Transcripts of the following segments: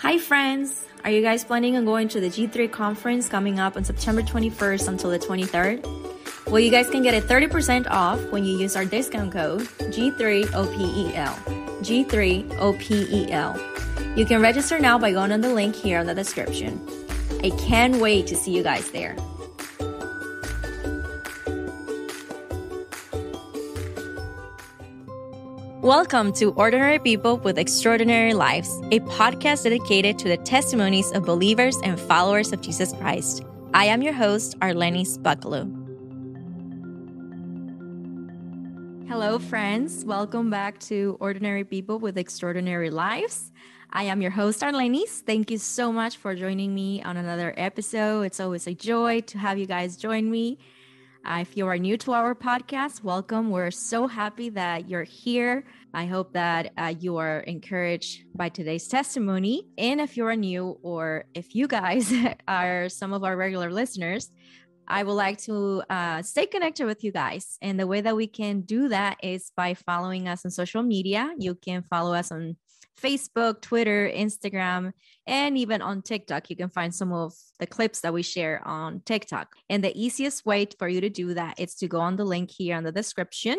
Hi, friends! Are you guys planning on going to the G3 conference coming up on September 21st until the 23rd? Well, you guys can get a 30% off when you use our discount code G3OPEL. G3OPEL. You can register now by going on the link here in the description. I can't wait to see you guys there. Welcome to Ordinary People with Extraordinary Lives, a podcast dedicated to the testimonies of believers and followers of Jesus Christ. I am your host, Arlenis Bucklew. Hello, friends. Welcome back to Ordinary People with Extraordinary Lives. I am your host, Arlenis. Thank you so much for joining me on another episode. It's always a joy to have you guys join me. If you are new to our podcast, welcome. We're so happy that you're here. I hope that uh, you are encouraged by today's testimony. And if you are new, or if you guys are some of our regular listeners, I would like to uh, stay connected with you guys. And the way that we can do that is by following us on social media. You can follow us on Facebook, Twitter, Instagram, and even on TikTok. You can find some of the clips that we share on TikTok. And the easiest way for you to do that is to go on the link here in the description.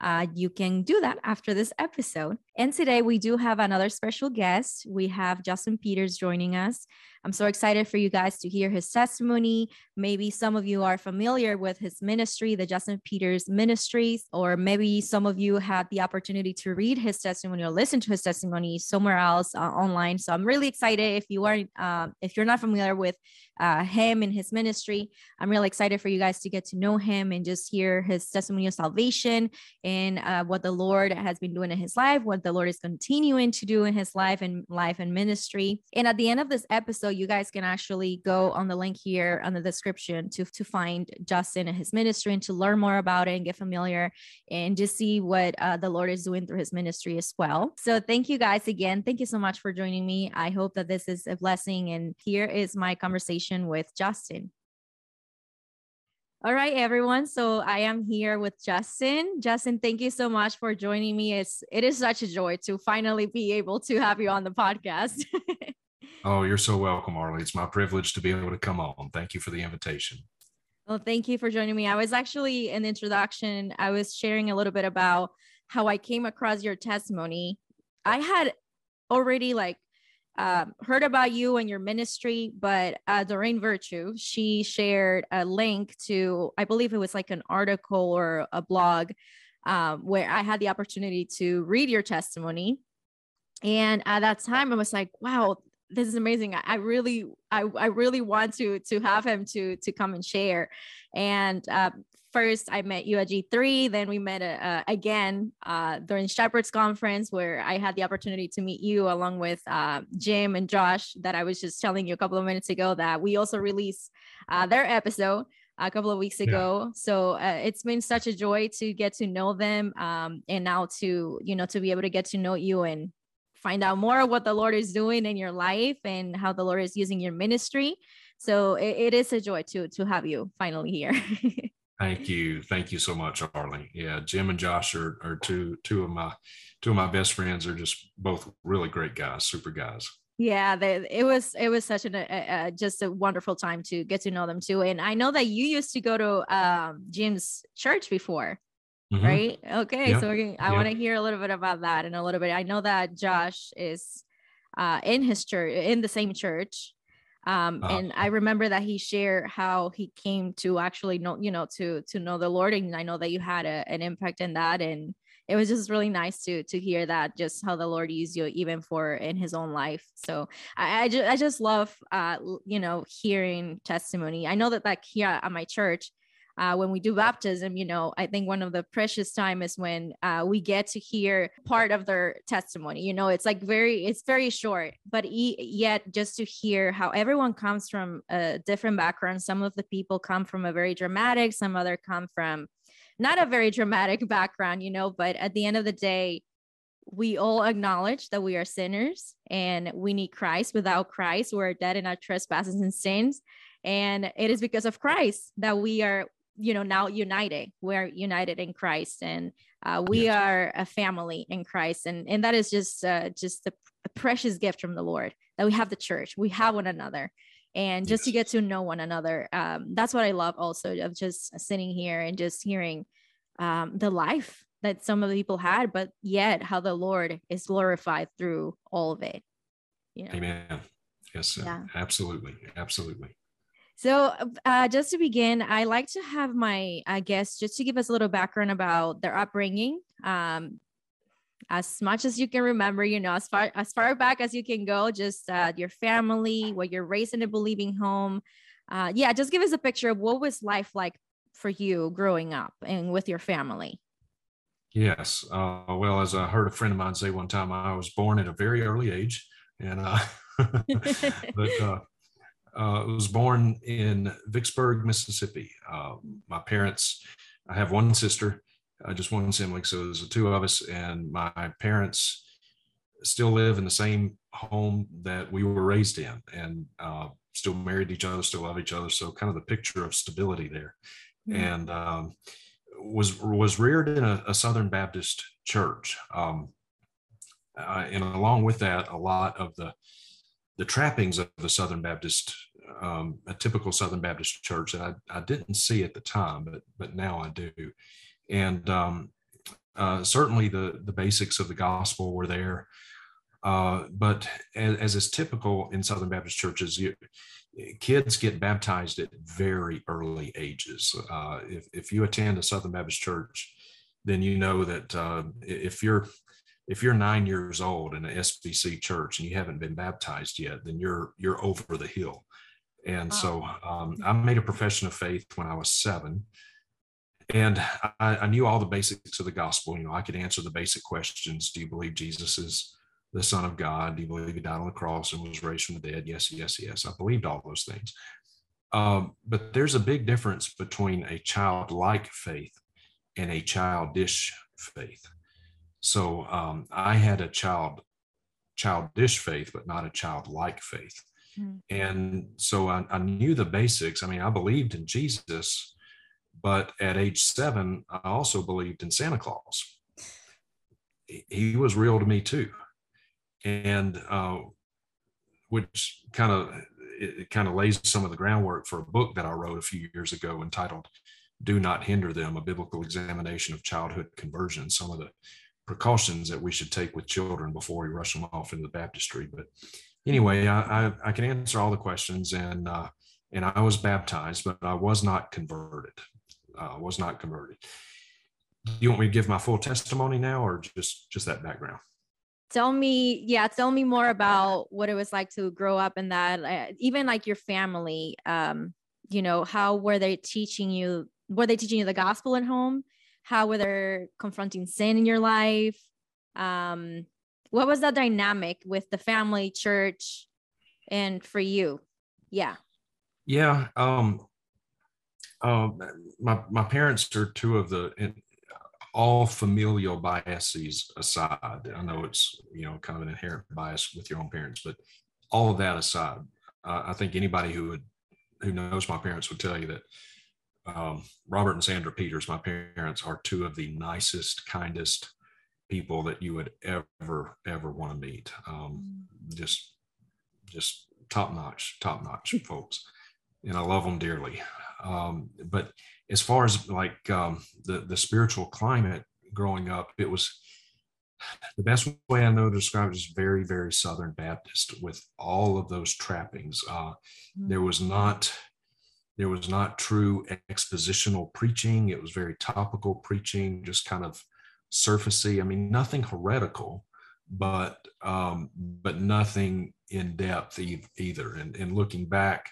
Uh, you can do that after this episode. And today we do have another special guest. We have Justin Peters joining us. I'm so excited for you guys to hear his testimony. Maybe some of you are familiar with his ministry, the Justin Peters Ministries, or maybe some of you had the opportunity to read his testimony or listen to his testimony somewhere else uh, online. So I'm really excited. If you are, uh, if you're not familiar with uh, him and his ministry, I'm really excited for you guys to get to know him and just hear his testimony of salvation and uh, what the Lord has been doing in his life, what the Lord is continuing to do in his life and life and ministry. And at the end of this episode, you guys can actually go on the link here on the description to, to find Justin and his ministry and to learn more about it and get familiar and just see what uh, the Lord is doing through his ministry as well. So thank you guys again. Thank you so much for joining me. I hope that this is a blessing. And here is my conversation with Justin. All right, everyone. So I am here with Justin. Justin, thank you so much for joining me. It's it is such a joy to finally be able to have you on the podcast. Oh, you're so welcome, Arlie. It's my privilege to be able to come on. Thank you for the invitation. Well, thank you for joining me. I was actually in the introduction, I was sharing a little bit about how I came across your testimony. I had already like um, heard about you and your ministry, but uh, Doreen Virtue, she shared a link to, I believe it was like an article or a blog um, where I had the opportunity to read your testimony. And at that time, I was like, wow, this is amazing. I, I really, I, I really want to to have him to to come and share. And uh, first, I met you at G3. Then we met uh, again uh, during Shepherds Conference, where I had the opportunity to meet you along with uh, Jim and Josh. That I was just telling you a couple of minutes ago that we also released uh, their episode a couple of weeks ago. Yeah. So uh, it's been such a joy to get to know them, um, and now to you know to be able to get to know you and find out more of what the Lord is doing in your life and how the Lord is using your ministry. So it, it is a joy to to have you finally here. Thank you. Thank you so much, Arlene. Yeah, Jim and Josh are, are two two of my two of my best friends. Are just both really great guys, super guys. Yeah, they, it was it was such an, a, a, just a wonderful time to get to know them too. And I know that you used to go to um, Jim's church before. Mm-hmm. Right. Okay. Yep. So we're gonna, I yep. want to hear a little bit about that and a little bit. I know that Josh is uh, in his church, in the same church. Um, uh, and I remember that he shared how he came to actually know, you know, to to know the Lord. And I know that you had a, an impact in that. And it was just really nice to to hear that, just how the Lord used you even for in his own life. So I I just, I just love uh, you know, hearing testimony. I know that like here at my church, uh, when we do baptism, you know, I think one of the precious time is when uh, we get to hear part of their testimony. You know, it's like very, it's very short, but e- yet just to hear how everyone comes from a different background. Some of the people come from a very dramatic, some other come from not a very dramatic background, you know, but at the end of the day, we all acknowledge that we are sinners and we need Christ. Without Christ, we're dead in our trespasses and sins. And it is because of Christ that we are you know now united we're united in christ and uh, we yes. are a family in christ and and that is just uh, just a, a, precious gift from the lord that we have the church, we have one another. And just yes. to get to know one another, um, that's what I love also of just sitting here and just hearing um, the life that some of the people had, but yet how the Lord is glorified through all of it. You know? Amen. Yes, yeah. absolutely. Absolutely. So, uh, just to begin, I like to have my uh, guests just to give us a little background about their upbringing, um, as much as you can remember. You know, as far as far back as you can go, just uh, your family, what you're raised in a believing home. Uh, yeah, just give us a picture of what was life like for you growing up and with your family. Yes. Uh, well, as I heard a friend of mine say one time, I was born at a very early age, and uh, but uh, uh, was born in Vicksburg, Mississippi. Uh, my parents, I have one sister, uh, just one sibling, so there's the two of us, and my parents still live in the same home that we were raised in, and uh, still married each other, still love each other. So kind of the picture of stability there, mm-hmm. and um, was was reared in a, a Southern Baptist church. Um, uh, and along with that, a lot of the the trappings of the Southern Baptist, um, a typical Southern Baptist church that I, I didn't see at the time, but but now I do, and um, uh, certainly the the basics of the gospel were there. Uh, but as, as, is typical in Southern Baptist churches, you, kids get baptized at very early ages. Uh, if if you attend a Southern Baptist church, then you know that uh, if you're if you're nine years old in an SBC church and you haven't been baptized yet, then you're you're over the hill. And wow. so um, I made a profession of faith when I was seven, and I, I, knew all the basics of the gospel. You know, I could answer the basic questions: Do you believe Jesus is the Son of God? Do you believe He died on the cross and was raised from the dead? Yes, yes, yes. I believed all those things. Um, but there's a big difference between a childlike faith and a childish faith. So um, I had a child childish faith, but not a childlike faith. Mm. And so I, I, knew the basics. I mean, I believed in Jesus, but at age seven, I also believed in Santa Claus. He was real to me too, and uh, which kind of it kind of lays some of the groundwork for a book that I wrote a few years ago entitled "Do Not Hinder Them: A Biblical Examination of Childhood Conversion." Some of the precautions that we should take with children before we rush them off into the baptistry. But anyway, I, I, I can answer all the questions, and uh, and I was baptized, but I was not converted. Uh, was not converted. Do you want me to give my full testimony now, or just just that background? Tell me, yeah, tell me more about what it was like to grow up in that. Uh, even like your family, um, you know, how were they teaching you? Were they teaching you the gospel at home? how were they confronting sin in your life um what was that dynamic with the family church and for you? Yeah. Yeah um um my my parents are two of the all familial biases aside. I know it's you know kind of an inherent bias with your own parents but all of that aside uh, i think anybody who would who knows my parents would tell you that um, Robert and Sandra Peters, my parents, are two of the nicest, kindest people that you would ever, ever want to meet. Um, just, just top notch, top notch folks, and I love them dearly. Um, but as far as like um, the the spiritual climate growing up, it was the best way I know to describe it is very, very Southern Baptist with all of those trappings. Uh, mm-hmm. There was not there was not true expositional preaching. It was very topical preaching, just kind of surfacey. I mean, nothing heretical, but um, but nothing in depth either. And, and looking back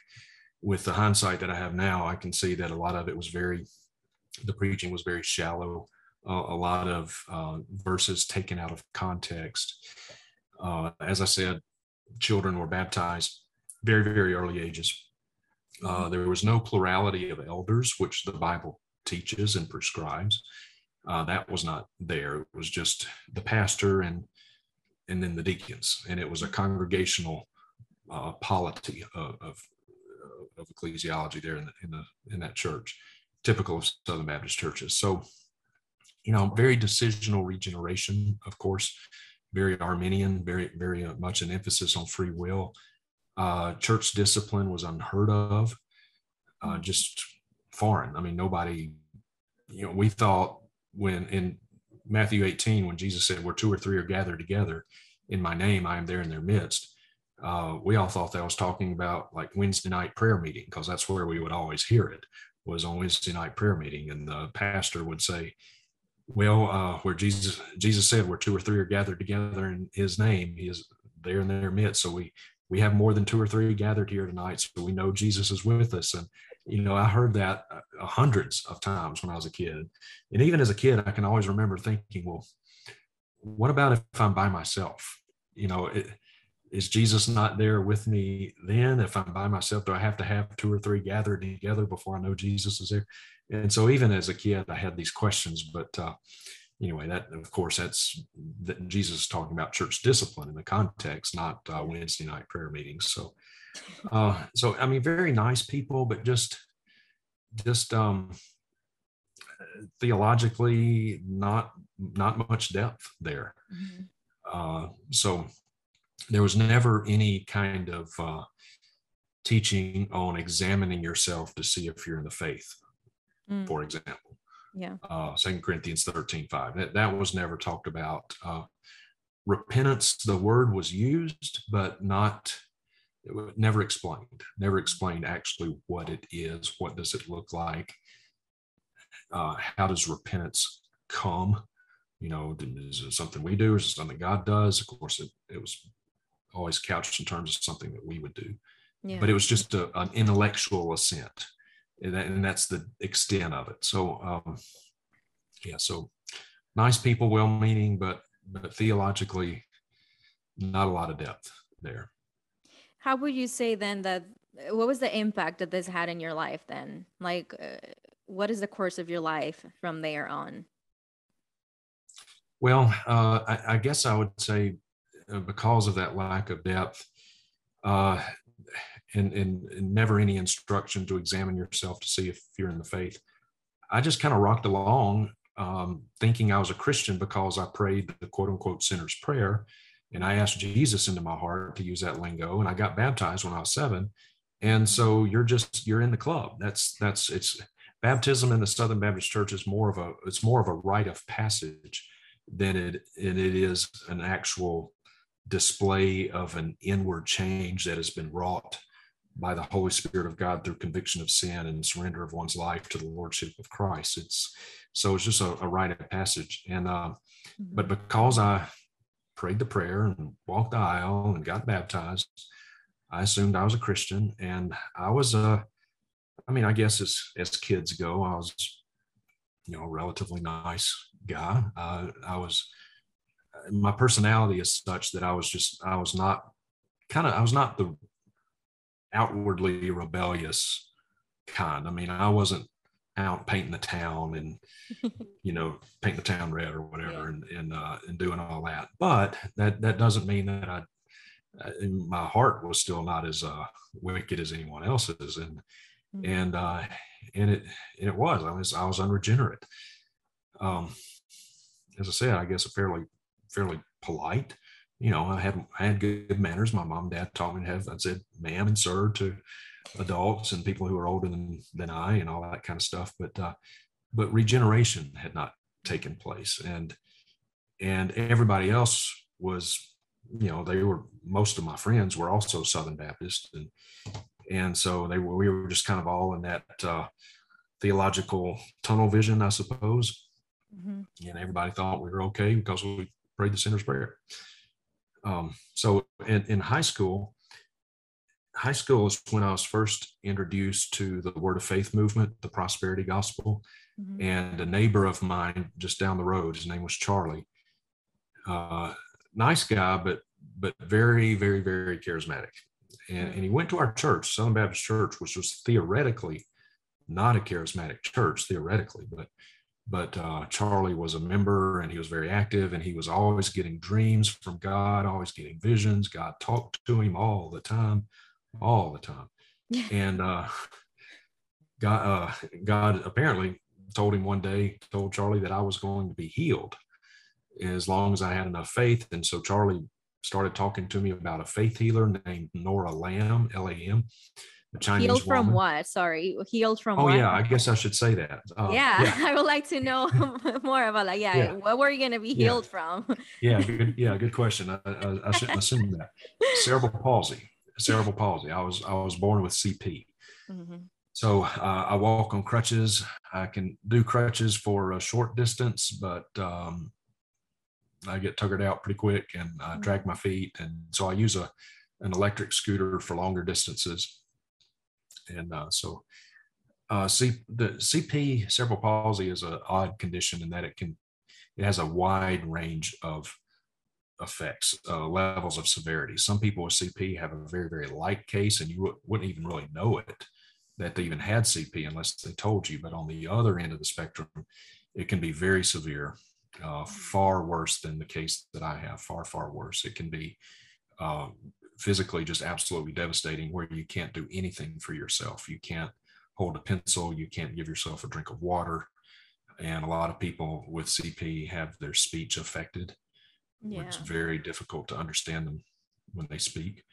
with the hindsight that I have now, I can see that a lot of it was very, the preaching was very shallow. Uh, a lot of uh, verses taken out of context. Uh, as I said, children were baptized very, very early ages uh, there was no plurality of elders, which the Bible teaches and prescribes. Uh, that was not there. It was just the pastor and and then the deacons, and it was a congregational uh, polity of, of, of ecclesiology there in the, in the in that church, typical of Southern Baptist churches. So, you know, very decisional regeneration, of course, very Arminian, very very much an emphasis on free will. Uh, church discipline was unheard of, uh, just foreign. I mean, nobody, you know, we thought when in Matthew 18, when Jesus said, Where two or three are gathered together in my name, I am there in their midst. Uh, we all thought that was talking about like Wednesday night prayer meeting because that's where we would always hear it was on Wednesday night prayer meeting, and the pastor would say, "Well, uh, where Jesus Jesus said, where two or three are gathered together in His name, He is there in their midst." So we we have more than two or three gathered here tonight, so we know Jesus is with us. And you know, I heard that uh, hundreds of times when I was a kid, and even as a kid, I can always remember thinking, "Well, what about if I'm by myself?" You know, it, is Jesus not there with me then? If I'm by myself, do I have to have two or three gathered together before I know Jesus is there? And so, even as a kid, I had these questions. But uh, anyway, that of course, that's that Jesus is talking about church discipline in the context, not uh, Wednesday night prayer meetings. So, uh, so I mean, very nice people, but just, just um, theologically, not not much depth there. Mm-hmm. Uh, so there was never any kind of uh, teaching on examining yourself to see if you're in the faith, mm. for example. Yeah. Uh, Second Corinthians 13, 5. That, that was never talked about. Uh, repentance, the word was used, but not, never explained, never explained actually what it is. What does it look like? Uh, how does repentance come? You know, is it something we do or is it something God does? Of course, it, it was always couched in terms of something that we would do. Yeah. But it was just a, an intellectual assent, and, that, and, that's the extent of it. So, um, yeah, so nice people, well-meaning, but but theologically, not a lot of depth there. How would you say then that? What was the impact that this had in your life then? Like, uh, what is the course of your life from there on? Well, uh, I, I, guess I would say uh, because of that lack of depth uh, and, and, and, never any instruction to examine yourself to see if you're in the faith. I just kind of rocked along um, thinking I was a Christian because I prayed the quote unquote sinner's prayer. And I asked Jesus into my heart to use that lingo. And I got baptized when I was seven. And so you're just, you're in the club. That's, that's, it's baptism in the Southern Baptist Church is more of a, it's more of a rite of passage than it, and it is an actual display of an inward change that has been wrought by the Holy Spirit of God through conviction of sin and surrender of one's life to the Lordship of Christ. It's so it's just a, a rite of passage. And uh, mm-hmm. but because I prayed the prayer and walked the aisle and got baptized, I assumed I was a Christian, and I was a, I mean, I guess as as kids go, I was, you know, a relatively nice guy. Uh, I was my personality is such that I was just I was not kind of I was not the outwardly rebellious kind. I mean, I wasn't out painting the town and you know painting the town red or whatever and and uh, and doing all that. But that that doesn't mean that I uh, my heart was still not as uh, wicked as anyone else's and mm-hmm. and uh, and it and it was I was I was unregenerate. Um, as I said, I guess a fairly fairly polite. You know, I had I had good manners. My mom and dad taught me to have. I said ma'am and sir to adults and people who are older than than I and all that kind of stuff. But uh, but regeneration had not taken place, and and everybody else was, you know, they were most of my friends were also Southern Baptist, and and so they were we were just kind of all in that uh, theological tunnel vision, I suppose. Mm-hmm. And everybody thought we were okay because we prayed the sinner's prayer. Um, so in, in high school, high school is when I was first introduced to the Word of Faith movement, the prosperity gospel. Mm-hmm. And a neighbor of mine just down the road, his name was Charlie. Uh, nice guy, but but very, very, very charismatic. And, and he went to our church, Southern Baptist Church, which was theoretically not a charismatic church, theoretically, but but uh, Charlie was a member and he was very active and he was always getting dreams from God, always getting visions. God talked to him all the time, all the time. and uh, God, uh, God apparently told him one day, told Charlie that I was going to be healed. as long as I had enough faith. And so Charlie started talking to me about a faith healer named Nora Lam, L A M. Chinese healed from woman. what? Sorry, healed from oh, what? yeah, I guess I should say that. Uh, yeah, yeah, I would like to know more about like, yeah, yeah. what were you going to be healed yeah. from? yeah, good, yeah, good question. I, I, I shouldn't assume that. Cerebral palsy, cerebral palsy. I was I was born with CP. Mm-hmm. So uh, I walk on crutches. I can do crutches for a short distance, but um, I get tuckered out pretty quick and I mm-hmm. drag my feet. And so I use a an electric scooter for longer distances. And uh, so uh, C, the CP cerebral palsy is an odd condition in that it can it has a wide range of effects, uh, levels of severity. Some people with CP have a very very light case, and you w- wouldn't even really know it that they even had CP unless they told you. But on the other end of the spectrum, it can be very severe, uh, far worse than the case that I have, far, far worse. It can be uh, physically just absolutely devastating where you can't do anything for yourself. You can't hold a pencil, you can't give yourself a drink of water. And a lot of people with CP have their speech affected, yeah. is very difficult to understand them when they speak.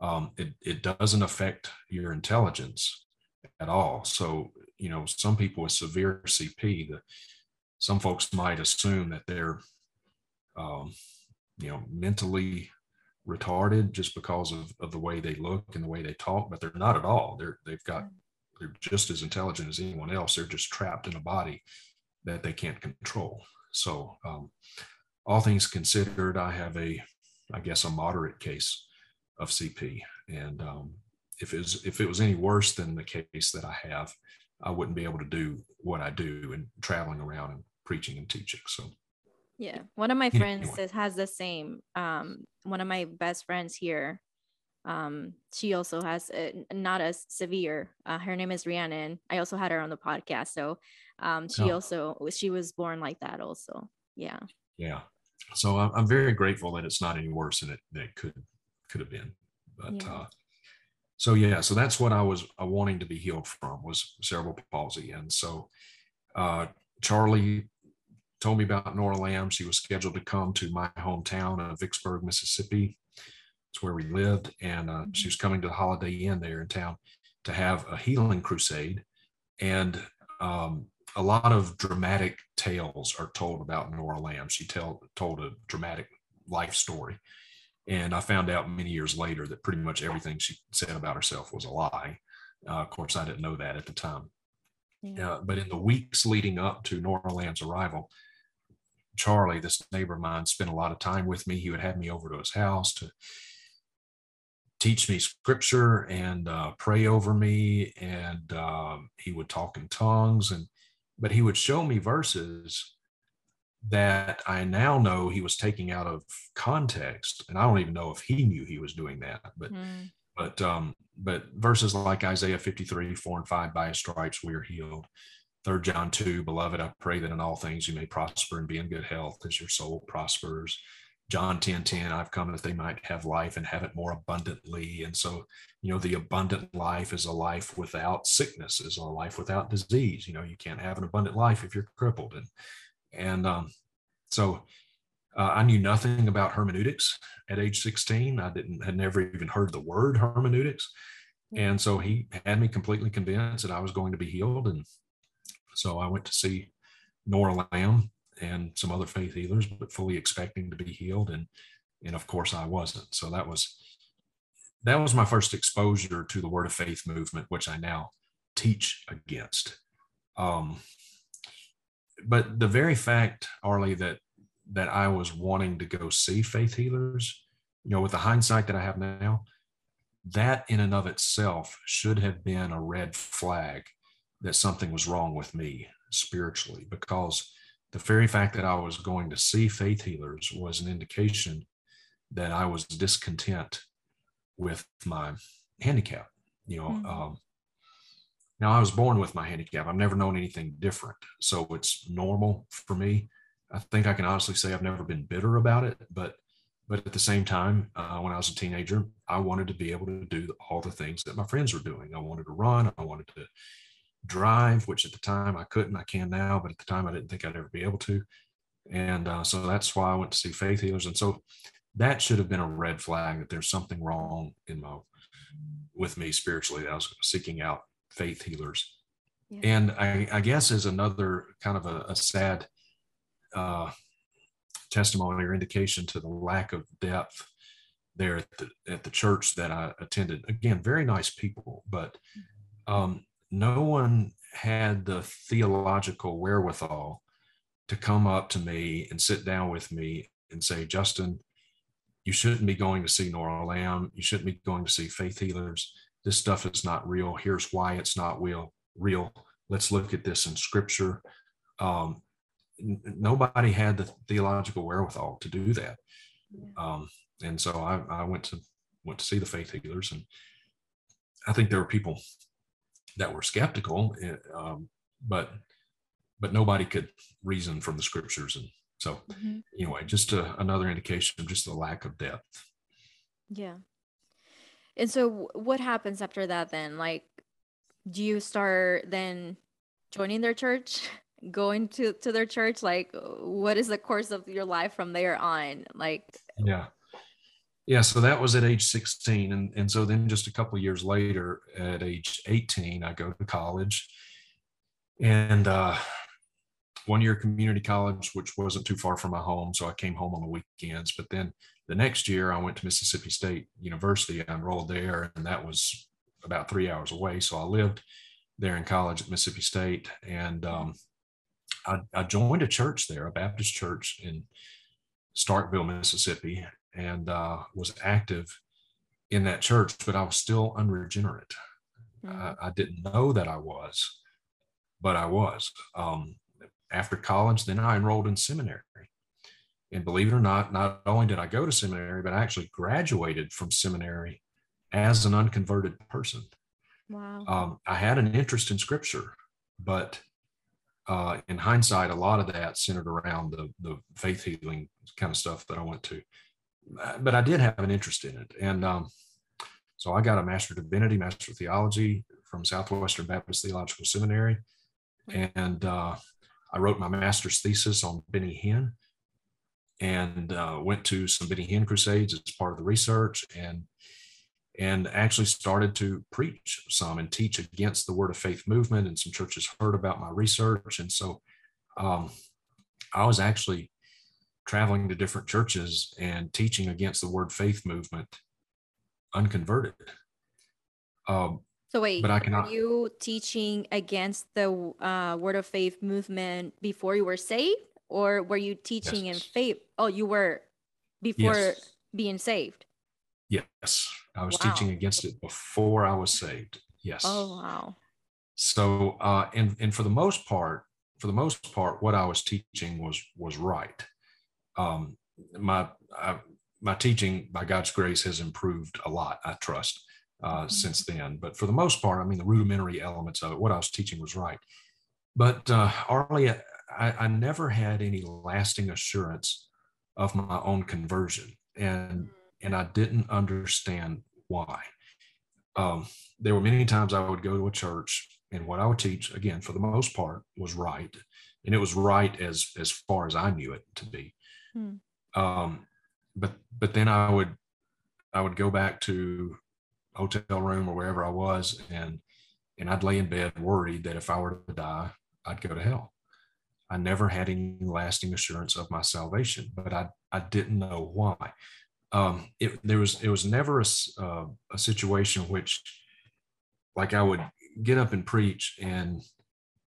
Um, it, it doesn't affect your intelligence at all. So, you know, some people with severe CP, the, some folks might assume that they're, um, you know, mentally retarded just because of, of the way they look and the way they talk, but they're not at all. They're, they've got, they're just as intelligent as anyone else. They're just trapped in a body that they can't control. So, um, all things considered, I have a, I guess, a moderate case of CP, and um, if it was if it was any worse than the case that I have, I wouldn't be able to do what I do and traveling around and preaching and teaching. So yeah, one of my friends anyway. has the same. Um, one of my best friends here, um, she also has a, not as severe. Uh, her name is Rhiannon. I also had her on the podcast. So um, she oh. also she was born like that also. Yeah. Yeah. So I'm, I'm very grateful that it's not any worse than it, than it could could have been. But yeah. uh, so yeah so that's what i was uh, wanting to be healed from was cerebral palsy. And so uh, charlie told me about nora lam she was scheduled to come to my hometown of vicksburg mississippi. It's where we lived. And uh, she was coming to the holiday inn there in town to have a healing crusade. And um, a lot of dramatic tales are told about nora lam she tell, told a dramatic life story and I found out many years later that pretty much everything she said about herself was a lie. Uh, of course, I didn't know that at the time. Yeah. Uh, but in the weeks leading up to Nora Lam's arrival, Charlie, this neighbor of mine, spent a lot of time with me. He would have me over to his house to teach me scripture and uh, pray over me, and um, he would talk in tongues. And but he would show me verses that I now know he was taking out of context, and I don't even know if he knew he was doing that. But mm. but um, but verses like Isaiah 53, 4 and 5, by his stripes we are healed. Third John 2, beloved, I pray that in all things you may prosper and be in good health as your soul prospers. John 10, 10, I've come that they might have life and have it more abundantly. And so, you know, the abundant life is a life without sickness, is a life without disease. You know, you can't have an abundant life if you're crippled. And and um, so uh, I knew nothing about hermeneutics at age 16. I didn't had never even heard the word hermeneutics. And so he had me completely convinced that I was going to be healed. And so I went to see Nora Lam and some other faith healers, but fully expecting to be healed. And and of course I wasn't. So that was that was my first exposure to the word of faith movement, which I now teach against. Um, but the very fact, Arlie, that that I was wanting to go see faith healers, you know, with the hindsight that I have now, that in and of itself should have been a red flag that something was wrong with me spiritually, because the very fact that I was going to see faith healers was an indication that I was discontent with my handicap. You know, mm-hmm. um, now, I was born with my handicap. I've never known anything different. So it's normal for me. I think I can honestly say I've never been bitter about it, but but at the same time, uh, when I was a teenager, I wanted to be able to do all the things that my friends were doing. I wanted to run. I wanted to drive, which at the time I couldn't. I can now, but at the time I didn't think I'd ever be able to. And uh, so that's why I went to see faith healers. And so that should have been a red flag that there's something wrong in my with me spiritually. I was seeking out faith healers. Yeah. And I, I, guess is another kind of a, a sad uh, testimony or indication to the lack of depth there at the, at the church that I attended. Again, very nice people, but um, no one had the theological wherewithal to come up to me and sit down with me and say, Justin, you shouldn't be going to see Nora Lam. You shouldn't be going to see faith healers. This stuff is not real. Here's why it's not real. Real. Let's look at this in scripture. Um, n- nobody had the theological wherewithal to do that. Um, and so I, I went to went to see the faith healers, and I think there were people that were skeptical, eh, um, but but nobody could reason from the scriptures and so mm-hmm. anyway, just a, another indication of just the lack of depth. Yeah. And so what happens after that then? Like, do you start then joining their church, going to, to their church? Like, what is the course of your life from there on? Like, yeah. Yeah, so that was at age 16. And, and so then just a couple years later, at age 18, I go to college. And uh, one year community college, which wasn't too far from my home. So I came home on the weekends. But then the next year, I went to Mississippi State University. I enrolled there, and that was about three hours away. So I lived there in college at Mississippi State. And um, I, I joined a church there, a Baptist church in Starkville, Mississippi, and uh, was active in that church, but I was still unregenerate. Mm-hmm. I, I, didn't know that I was, but I was. Um, after college, then I enrolled in seminary. And believe it or not, not only did I go to seminary, but I actually graduated from seminary as an unconverted person. Wow. Um, I had an interest in scripture, but uh, in hindsight, a lot of that centered around the, the faith healing kind of stuff that I went to. But I did have an interest in it. And um, so I got a Master of Divinity, Master of Theology from Southwestern Baptist Theological Seminary. And uh, I wrote my master's thesis on Benny Hinn and uh, went to some Benny Hinn crusades as part of the research and and actually started to preach some and teach against the word of faith movement and some churches heard about my research and so um, i was actually traveling to different churches and teaching against the word faith movement unconverted um, so wait, but I cannot. Were you teaching against the uh, Word of Faith movement before you were saved, or were you teaching yes. in faith? Oh, you were before yes. being saved. Yes, I was wow. teaching against it before I was saved. Yes. Oh wow. So, uh, and and for the most part, for the most part, what I was teaching was was right. Um, my I, my teaching, by God's grace, has improved a lot. I trust uh, mm-hmm. since then. But for the most part, I mean, the rudimentary elements of it, what I was teaching was right. But uh, Arlie, I, I never had any lasting assurance of my own conversion, and and I didn't understand why. Um, there were many times I would go to a church, and what I would teach, again, for the most part, was right, and it was right as as far as I knew it to be. Hmm. Um, but but then I would I would go back to hotel room or wherever I was, and and I'd lay in bed worried that if I were to die, I'd go to hell. I never had any lasting assurance of my salvation, but I I didn't know why. Um, it, there was it was never a, uh, a situation which, like, I would get up and preach, and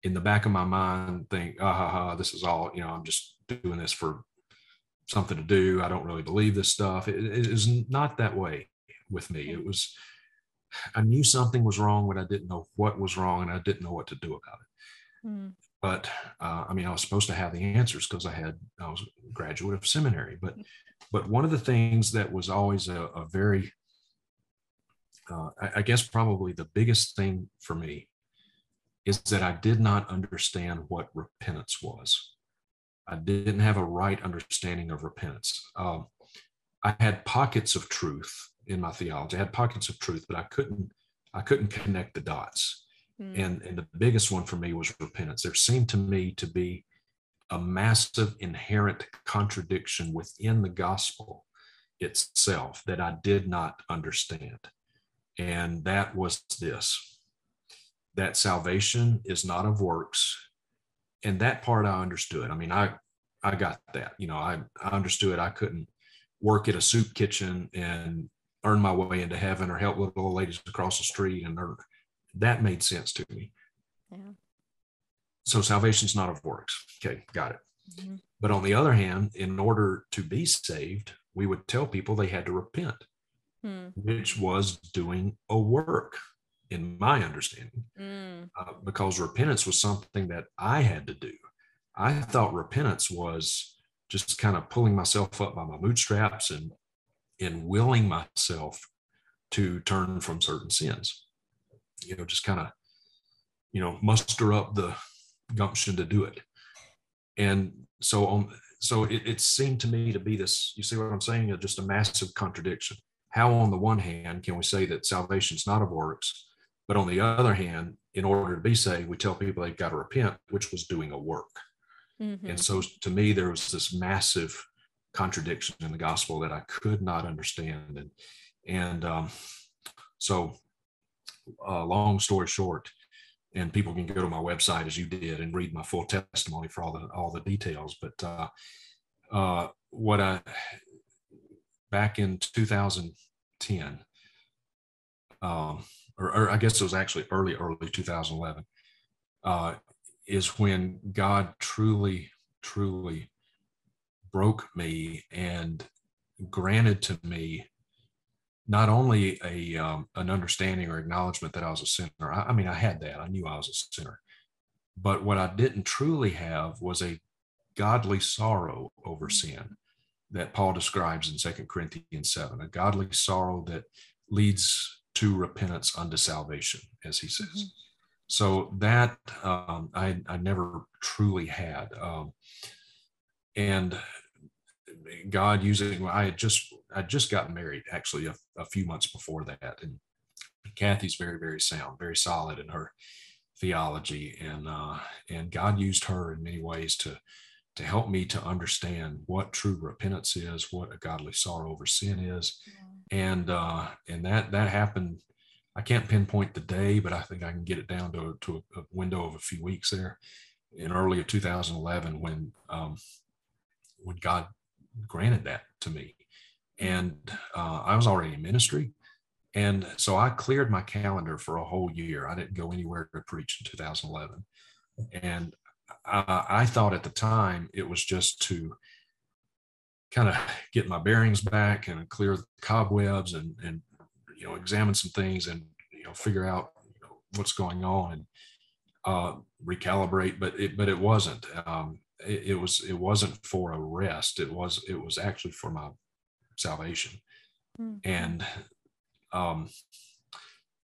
in the back of my mind think, ah ha ha, this is all you know. I'm just doing this for something to do. I don't really believe this stuff. It, it is not that way with me. It was I knew something was wrong, but I didn't know what was wrong, and I didn't know what to do about it. Mm. But uh, I mean, I was supposed to have the answers because I had I was a graduate of seminary. But but one of the things that was always a, a very uh, I, I guess probably the biggest thing for me is that I did not understand what repentance was. I didn't have a right understanding of repentance. Um, I had pockets of truth in my theology. I had pockets of truth, but I couldn't I couldn't connect the dots. Mm. And and the biggest one for me was repentance. There seemed to me to be a massive inherent contradiction within the gospel itself that I did not understand. And that was this that salvation is not of works. And that part I understood. I mean, I I got that. You know, I, I understood I couldn't work at a soup kitchen and earn my way into heaven or help little old ladies across the street and earn. that made sense to me. Yeah. So salvation's not of works. Okay, got it. Mm-hmm. But on the other hand, in order to be saved, we would tell people they had to repent, hmm. which was doing a work, in my understanding, mm. uh, because repentance was something that I had to do. I thought repentance was just kind of pulling myself up by my bootstraps and and willing myself to turn from certain sins. You know, just kind of, you know, muster up the gumption to do it. And so on so it, it seemed to me to be this, you see what I'm saying? Just a massive contradiction. How on the one hand can we say that salvation is not of works, but on the other hand, in order to be saved, we tell people they've got to repent, which was doing a work. Mm-hmm. And so to me, there was this massive contradiction in the gospel that I could not understand. And, and um, so, uh, long story short, and people can go to my website as you did and read my full testimony for all the all the details. But uh, uh, what I back in 2010, um, or, or, I guess it was actually early early 2011, uh, is when God truly, truly broke me and granted to me not only a um, an understanding or acknowledgement that I was a sinner. I, I mean, I had that. I knew I was a sinner, but what I didn't truly have was a godly sorrow over sin that Paul describes in Second Corinthians 7, a godly sorrow that leads to repentance unto salvation, as he says. Mm-hmm. So that um, I, I never truly had. Um, and God using, I had just, I just got married actually a, a few months before that. And Kathy's very, very sound, very solid in her theology. And, uh, and God used her in many ways to, to help me to understand what true repentance is, what a godly sorrow over sin is. And, uh, and that, that happened I can't pinpoint the day, but I think I can get it down to, to a, window of a few weeks there in early of 2011 when um, when God granted that to me. And uh, I was already in ministry. And so I cleared my calendar for a whole year. I didn't go anywhere to preach in 2011. And I, I thought at the time it was just to kind of get my bearings back and clear the cobwebs and, and you know examine some things and you know figure out you know, what's going on and uh, recalibrate but it but it wasn't um, it, it, was it wasn't for a rest. It was it was actually for my salvation. Mm-hmm. and um,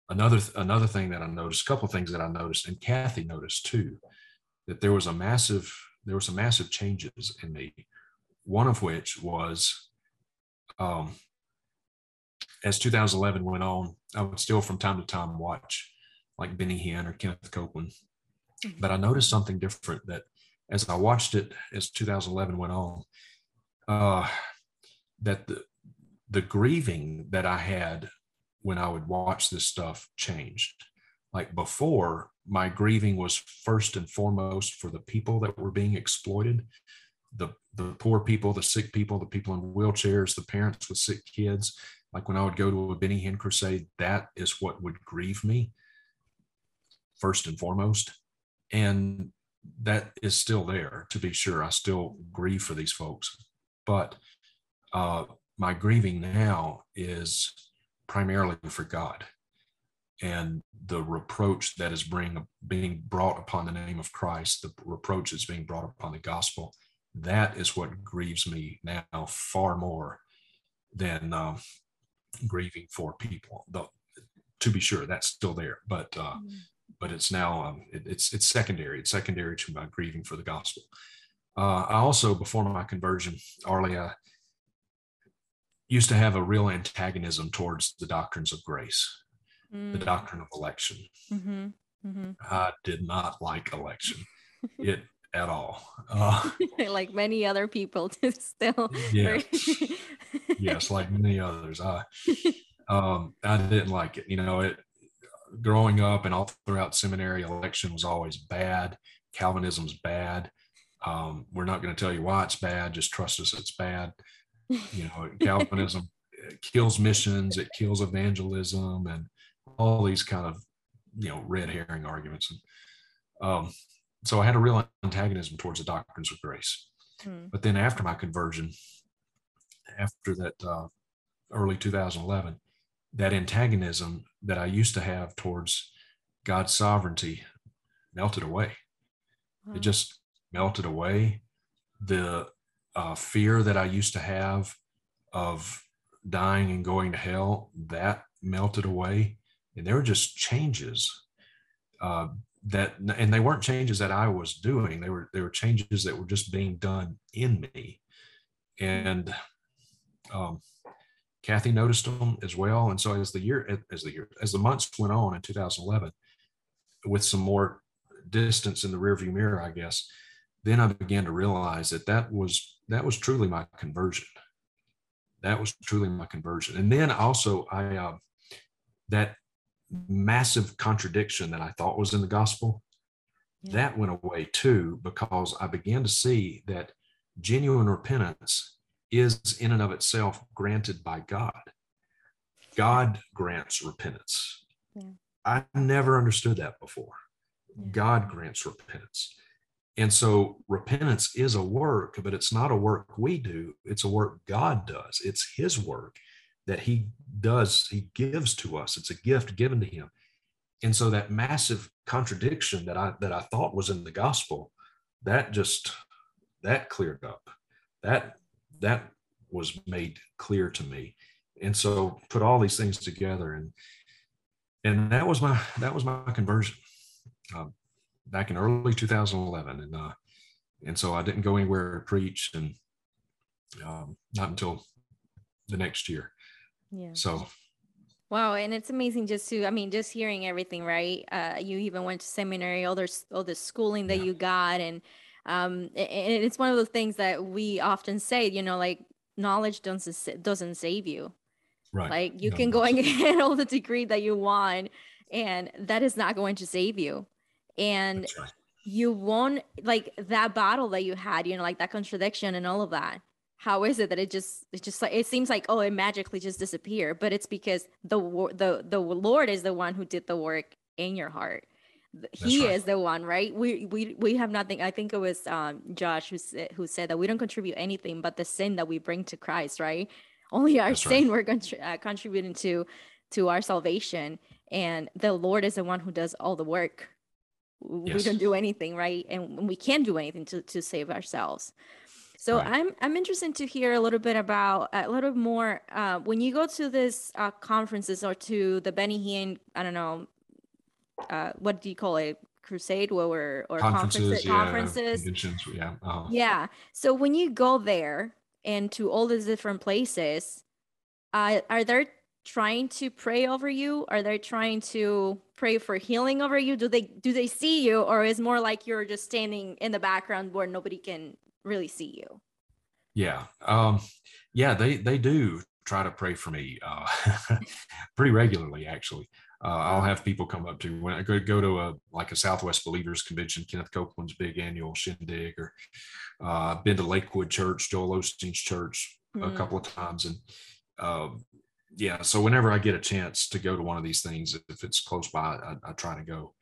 another another thing that i noticed a couple of things that i noticed and kathy noticed too that there was a massive there were some massive changes in me one of which was um, as 2011 went on, I would still from time to time watch like Benny Hinn or Kenneth Copeland. Mm-hmm. But I noticed something different that as I watched it as 2011 went on, uh, that the, the grieving that I had when I would watch this stuff changed. Like before, my grieving was first and foremost for the people that were being exploited the the poor people, the sick people, the people in wheelchairs, the parents with sick kids, like when I would go to a Benny Hinn crusade, that is what would grieve me first and foremost. And that is still there to be sure. I still grieve for these folks. But uh, my grieving now is primarily for God and the reproach that is bring, being brought upon the name of Christ, the reproach that's being brought upon the gospel. That is what grieves me now far more than uh, grieving for people. Though, to be sure, that's still there, but uh, mm. but it's now um, it, it's it's secondary. It's secondary to my grieving for the gospel. Uh, I also, before my conversion, Arlie, I used to have a real antagonism towards the doctrines of grace, mm. the doctrine of election. Mm-hmm. Mm-hmm. I did not like election. it at all. Uh, like many other people, to still. Yes. yes, like many others. I, um, I didn't like it. You know, it growing up and all throughout seminary, election was always bad. Calvinism's bad. Um, we're not going to tell you why it's bad. Just trust us, it's bad. You know, Calvinism kills missions, it kills evangelism, and all these kind of you know red herring arguments. And um, so I had a real antagonism towards the doctrines of grace. Hmm. But then after my conversion, after that uh, early 2011, that antagonism that I used to have towards God's sovereignty melted away. It just melted away. The uh, fear that I used to have of dying and going to hell, that melted away. And there were just changes uh, that, and they weren't changes that I was doing. They were, they were changes that were just being done in me. And um, Kathy noticed them as well. And so as the year, as the year, as the months went on in 2011, with some more distance in the rearview mirror, I guess, then I began to realize that that was that was truly my conversion. That was truly my conversion. And then also I uh, that massive contradiction that I thought was in the gospel, yeah. that went away too because I began to see that genuine repentance is in and of itself granted by God. God grants repentance. Yeah. I never understood that before. Yeah. God grants repentance. And so repentance is a work, but it's not a work we do. It's a work God does. It's his work that he does, he gives to us. It's a gift given to him. And so that massive contradiction that I that I thought was in the gospel, that just that cleared up. That that was made clear to me. And so put all these things together and and that was my that was my conversion. Um, back in early 2011, and uh, and so I didn't go anywhere to preach, and um, not until the next year. Yeah. So. Wow, and it's amazing just to I mean just hearing everything, right? Uh, you even went to seminary, all the all the schooling that yeah. you got, and um, and it's one of those things that we often say, you know, like knowledge doesn't doesn't save you. Right. Like you no, can go and get all the degree that you want, and that is not going to save you and right. you won't like that battle that you had you know like that contradiction and all of that how is it that it just it just like it seems like oh it magically just disappeared but it's because the the the lord is the one who did the work in your heart. He right. is the one right? We we we have nothing i think it was um josh who said who said that we don't contribute anything but the sin that we bring to christ right? Only our That's sin right. we're contri- uh, contributing to to our salvation. And the lord is the one who does all the work. Yes. we don't do anything right? And we can't do anything to, to save ourselves so right. i'm i'm interested to hear a little bit about a little more uh, when you go to this uh, conferences or to the benny hinn i don't know uh, what do you call it crusade or or conferences conferences, conferences. Yeah, yeah. Uh-huh. yeah so when you go there and to all these different places uh, are they trying to pray over you? Are they trying to pray for healing over you? Do they do they see you or is more like you're just standing in the background where nobody can really see you? Yeah. Um yeah, they they do try to pray for me uh pretty regularly actually. Uh, I'll have people come up to when I go, go to a like a Southwest Believers convention, Kenneth Copeland's big annual shindig, or uh, been to Lakewood Church, Joel Osteen's church mm. a couple of times, and uh, yeah, so whenever I get a chance to go to one of these things, if it's close by, I, I try to go.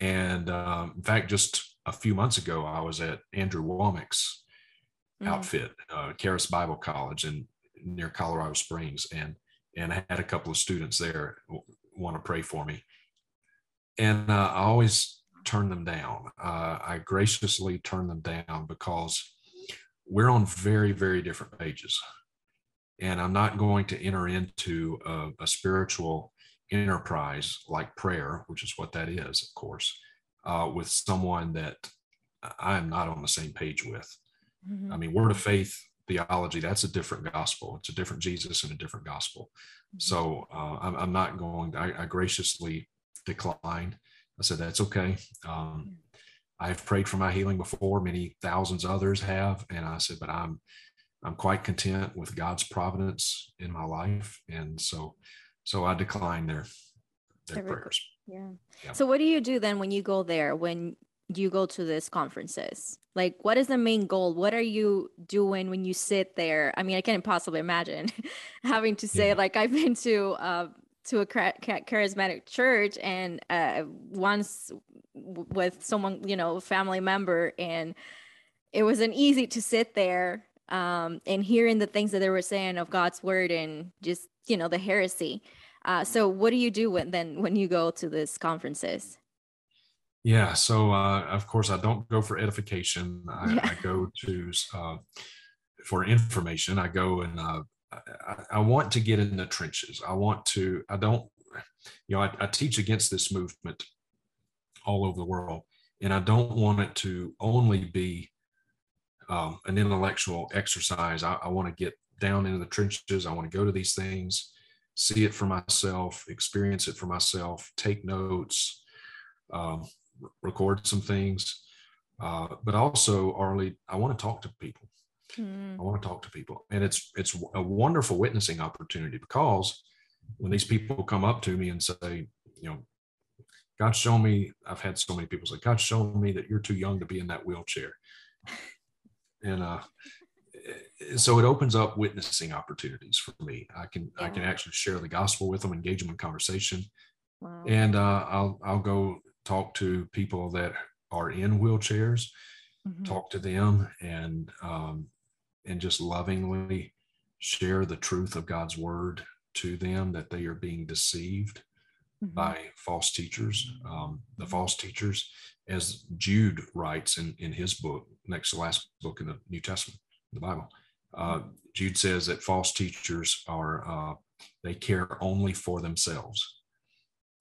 And um, in fact, just a few months ago, I was at Andrew Wommack's mm. outfit, uh, Charis Bible College, in near Colorado Springs, and and I had a couple of students there want to pray for me, and uh, I always turn them down. Uh, I graciously turn them down because we're on very very different pages and I'm not going to enter into a, a spiritual enterprise like prayer, which is what that is, of course, uh, with someone that I'm not on the same page with. Mm-hmm. I mean, word of faith theology, that's a different gospel. It's a different Jesus and a different gospel. Mm-hmm. So uh, I'm, I'm, not going, I, I, graciously declined. I said, that's okay. Um, I've prayed for my healing before, many thousands others have. And I said, but I'm I'm quite content with God's providence in my life. And so so I decline their their prayers. Yeah. yeah. So what do you do then when you go there? When you go to these conferences? Like, what is the main goal? What are you doing when you sit there? I mean, I can't possibly imagine having to say, yeah. like, I've been to uh, to a charismatic church and uh, once with someone, you know, family member, and it wasn't easy to sit there um, and hearing the things that they were saying of God's word and just, you know, the heresy. Uh, so, what do you do when, then when you go to these conferences? Yeah. So, uh, of course, I don't go for edification. I, yeah. I go to uh, for information. I go and uh, I, I, want to get in the trenches. I want to. I don't. You know, I, I teach against this movement all over the world, and I don't want it to only be um, an intellectual exercise. I, I want to get down into the trenches. I want to go to these things, see it for myself, experience it for myself, take notes. Um, record some things. Uh, but also, Arlie, I want to talk to people. Mm. I want to talk to people, and it's it's a wonderful witnessing opportunity because when these people come up to me and say, you know, God show me, I've had so many people say, God show me that you're too young to be in that wheelchair, and uh, so it opens up witnessing opportunities for me. I can yeah. I can actually share the gospel with them, engage them in conversation, wow. and uh, I'll I'll go talk to people that are in wheelchairs, mm-hmm. talk to them, and um, and just lovingly share the truth of God's word to them that they are being deceived mm-hmm. by false teachers. Um, the false teachers, as Jude writes in, in his book, next to last book in the New Testament, the Bible, uh, Jude says that false teachers are, uh, they care only for themselves.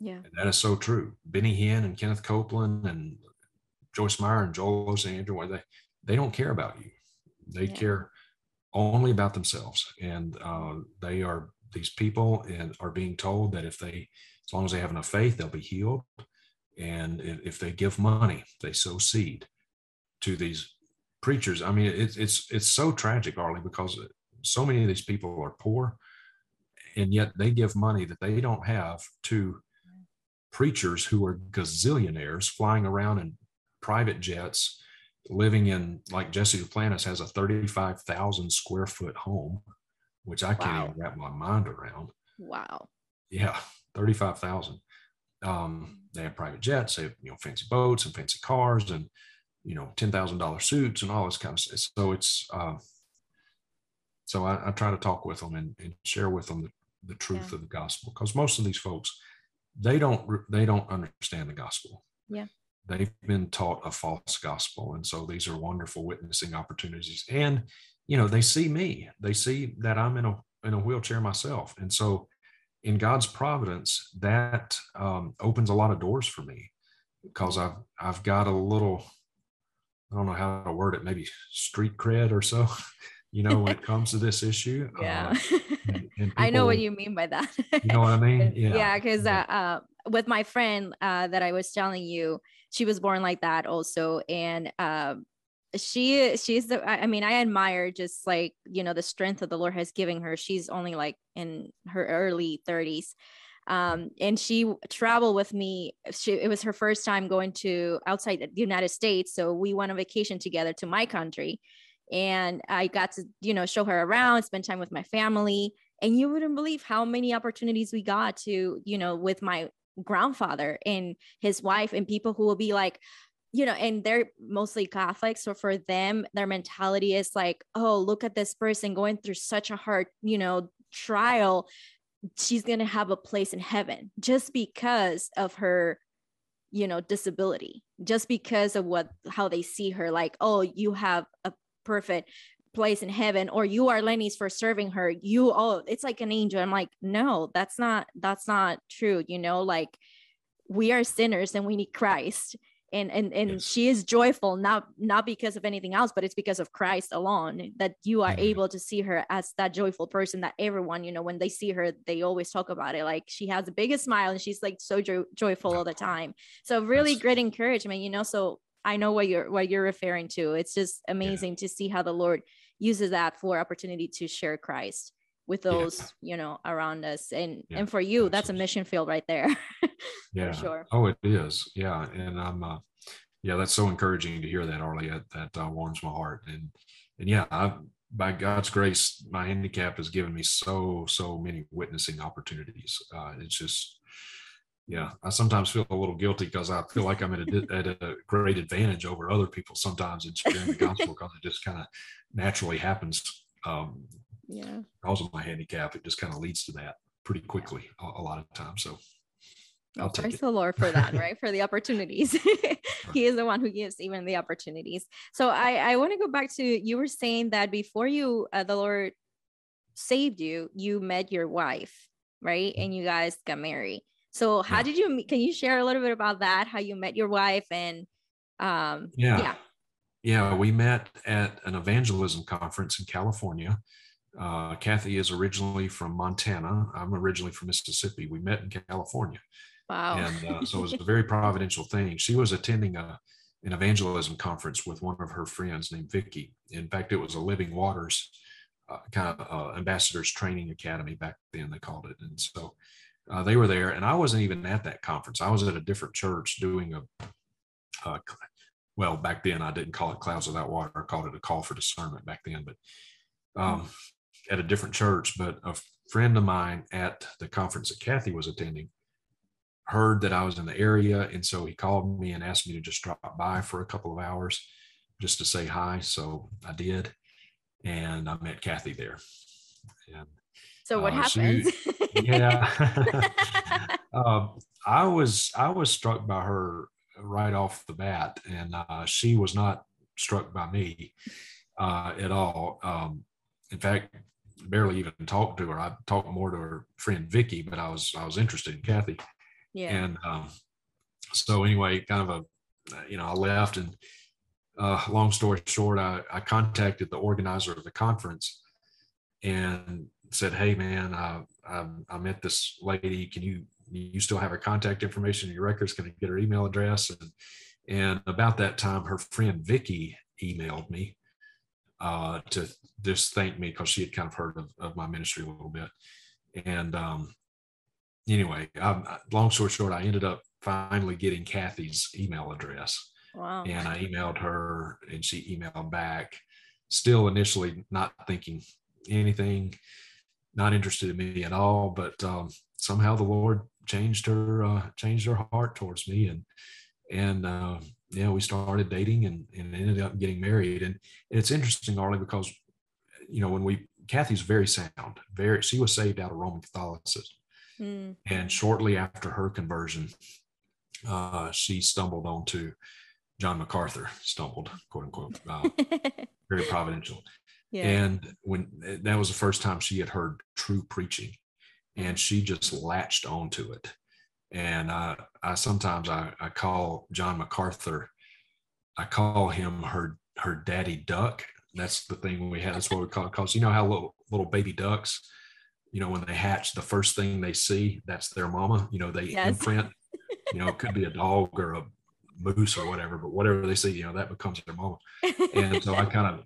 Yeah. And that is so true. Benny Hinn and Kenneth Copeland and Joyce Meyer and Joel Andrew, they, they don't care about you. They yeah. care only about themselves. And uh, they are these people and are being told that if they, as long as they have enough faith, they'll be healed. And if they give money, they sow seed to these preachers. I mean, it's it's it's so tragic, Arlie, because so many of these people are poor, and yet they give money that they don't have to preachers who are gazillionaires flying around in private jets, living in like Jesse Duplantis has a 35,000 square foot home, which I can't wow. even wrap my mind around. Wow. Yeah, 35,000. Um, they have private jets, they have, you know, fancy boats and fancy cars and, you know, $10,000 suits and all this kind of stuff. So it's, uh, so I, I, try to talk with them and, and share with them the, the truth yeah. of the gospel because most of these folks, they don't they don't understand the gospel. Yeah. They've been taught a false gospel and so these are wonderful witnessing opportunities. And you know they see me. They see that i'm in a in a wheelchair myself. And so in god's providence that um, opens a lot of doors for me because i've i've got a little i don't know how to word it maybe street cred or so you know when it comes to this issue yeah. uh, and, and i know what you mean by that. You know what i mean? Yeah. Because yeah, uh, uh, with my friend uh, that i was telling you she was born like that also and um, she she's the i mean i admire just like you know the strength that the lord has given her. She's only like in her early 30s um, and she traveled with me she, it was her first time going to outside the united states so we went on vacation together to my country and I got to, you know, show her around, spend time with my family. And you wouldn't believe how many opportunities we got to, you know, with my grandfather and his wife and people who will be like, you know, and they're mostly Catholics. So for them, their mentality is like, oh, look at this person going through such a hard, you know, trial. She's going to have a place in heaven just because of her you know disability just because of what how they see her like oh you have a perfect place in heaven or you are Lenny's for serving her you oh it's like an angel. I'm like no that's not that's not true you know like we are sinners and we need christ. And and and yes. she is joyful not not because of anything else but it's because of christ alone that you are mm-hmm. able to see her as that joyful person that everyone you know when they see her they always talk about it. Like she has the biggest smile and she's like so jo- joyful all the time. So really great encouragement you know so I know what you're what you're referring to. It's just amazing yeah. to see how the Lord uses that for opportunity to share Christ with those yeah. you know around us and yeah. and for you that's a mission field right there yeah sure oh it is yeah and i'm uh yeah that's so encouraging to hear that arlie that, uh, warms my heart and and yeah i by god's grace my handicap has given me so so many witnessing opportunities uh it's just yeah, I sometimes feel a little guilty because I feel like I'm at a, at a great advantage over other people sometimes in sharing the gospel because it just kind of naturally happens. Um, yeah. Because of my handicap, it just kind of leads to that pretty quickly a, a lot of times. So I'll praise it. the Lord for that, right? for the opportunities. he is the one who gives even the opportunities. So I, I want to go back to you were saying that before you, uh, the Lord saved you, you met your wife, right? Mm-hmm. And you guys got married. So how yeah. did you meet? Can you share a little bit about that? How you met your wife and um yeah. Yeah. Yeah, we met at an evangelism conference in California. Uh, Kathy is originally from Montana. I'm originally from Mississippi. We met in California. Wow. And uh, so it was a very providential thing. She was attending a, an evangelism conference with one of her friends named Vicky. In fact, it was a Living Waters uh, kind of uh, ambassadors training academy back then, they called it. And so uh, they were there, and I wasn't even at that conference. I was at a different church doing a, uh, well, back then I didn't call it Clouds Without Water. I called it a call for discernment back then, but um, at a different church. But a friend of mine at the conference that Kathy was attending heard that I was in the area, and so he called me and asked me to just drop by for a couple of hours just to say hi. So I did, and I met Kathy there. And so what uh, happened? yeah, uh, I was I was struck by her right off the bat, and uh, she was not struck by me uh, at all. Um, in fact, barely even talked to her. I talked more to her friend Vicky, but I was I was interested in Kathy. Yeah. And um, so anyway, kind of a you know I left, and uh, long story short, I, I contacted the organizer of the conference, and said, "Hey, man, uh, I, I met this lady. Can you you still have her contact information in your records? Can I get her email address?" And and about that time, her friend Vicky emailed me uh, to just thank me because she had kind of heard of, of, my ministry a little bit. And um, anyway, I, long story short, I ended up finally getting Kathy's email address. Wow. And I emailed her and she emailed back, still initially not thinking anything not interested in me at all. But um, somehow the Lord changed her, uh, changed her heart towards me, and and uh, yeah, we started dating and, and ended up getting married. And, and it's interesting, Arlie, because you know when we Kathy's very sound, very she was saved out of Roman Catholicism, mm. and shortly after her conversion, uh, she stumbled onto John MacArthur, stumbled, quote unquote, uh, very providential. Yeah. And when eh, that was the first time she had heard true preaching, and she just latched onto it. And I, I sometimes I, I call John MacArthur, I call him her her daddy duck. That's the thing we had. That's what we call it. Cause you know how little little baby ducks, you know, when they hatch, the first thing they see, that's their mama. You know, they yes. imprint. You know, it could be a dog or a moose or whatever, but whatever they see, you know, that becomes their mama. And so I kind of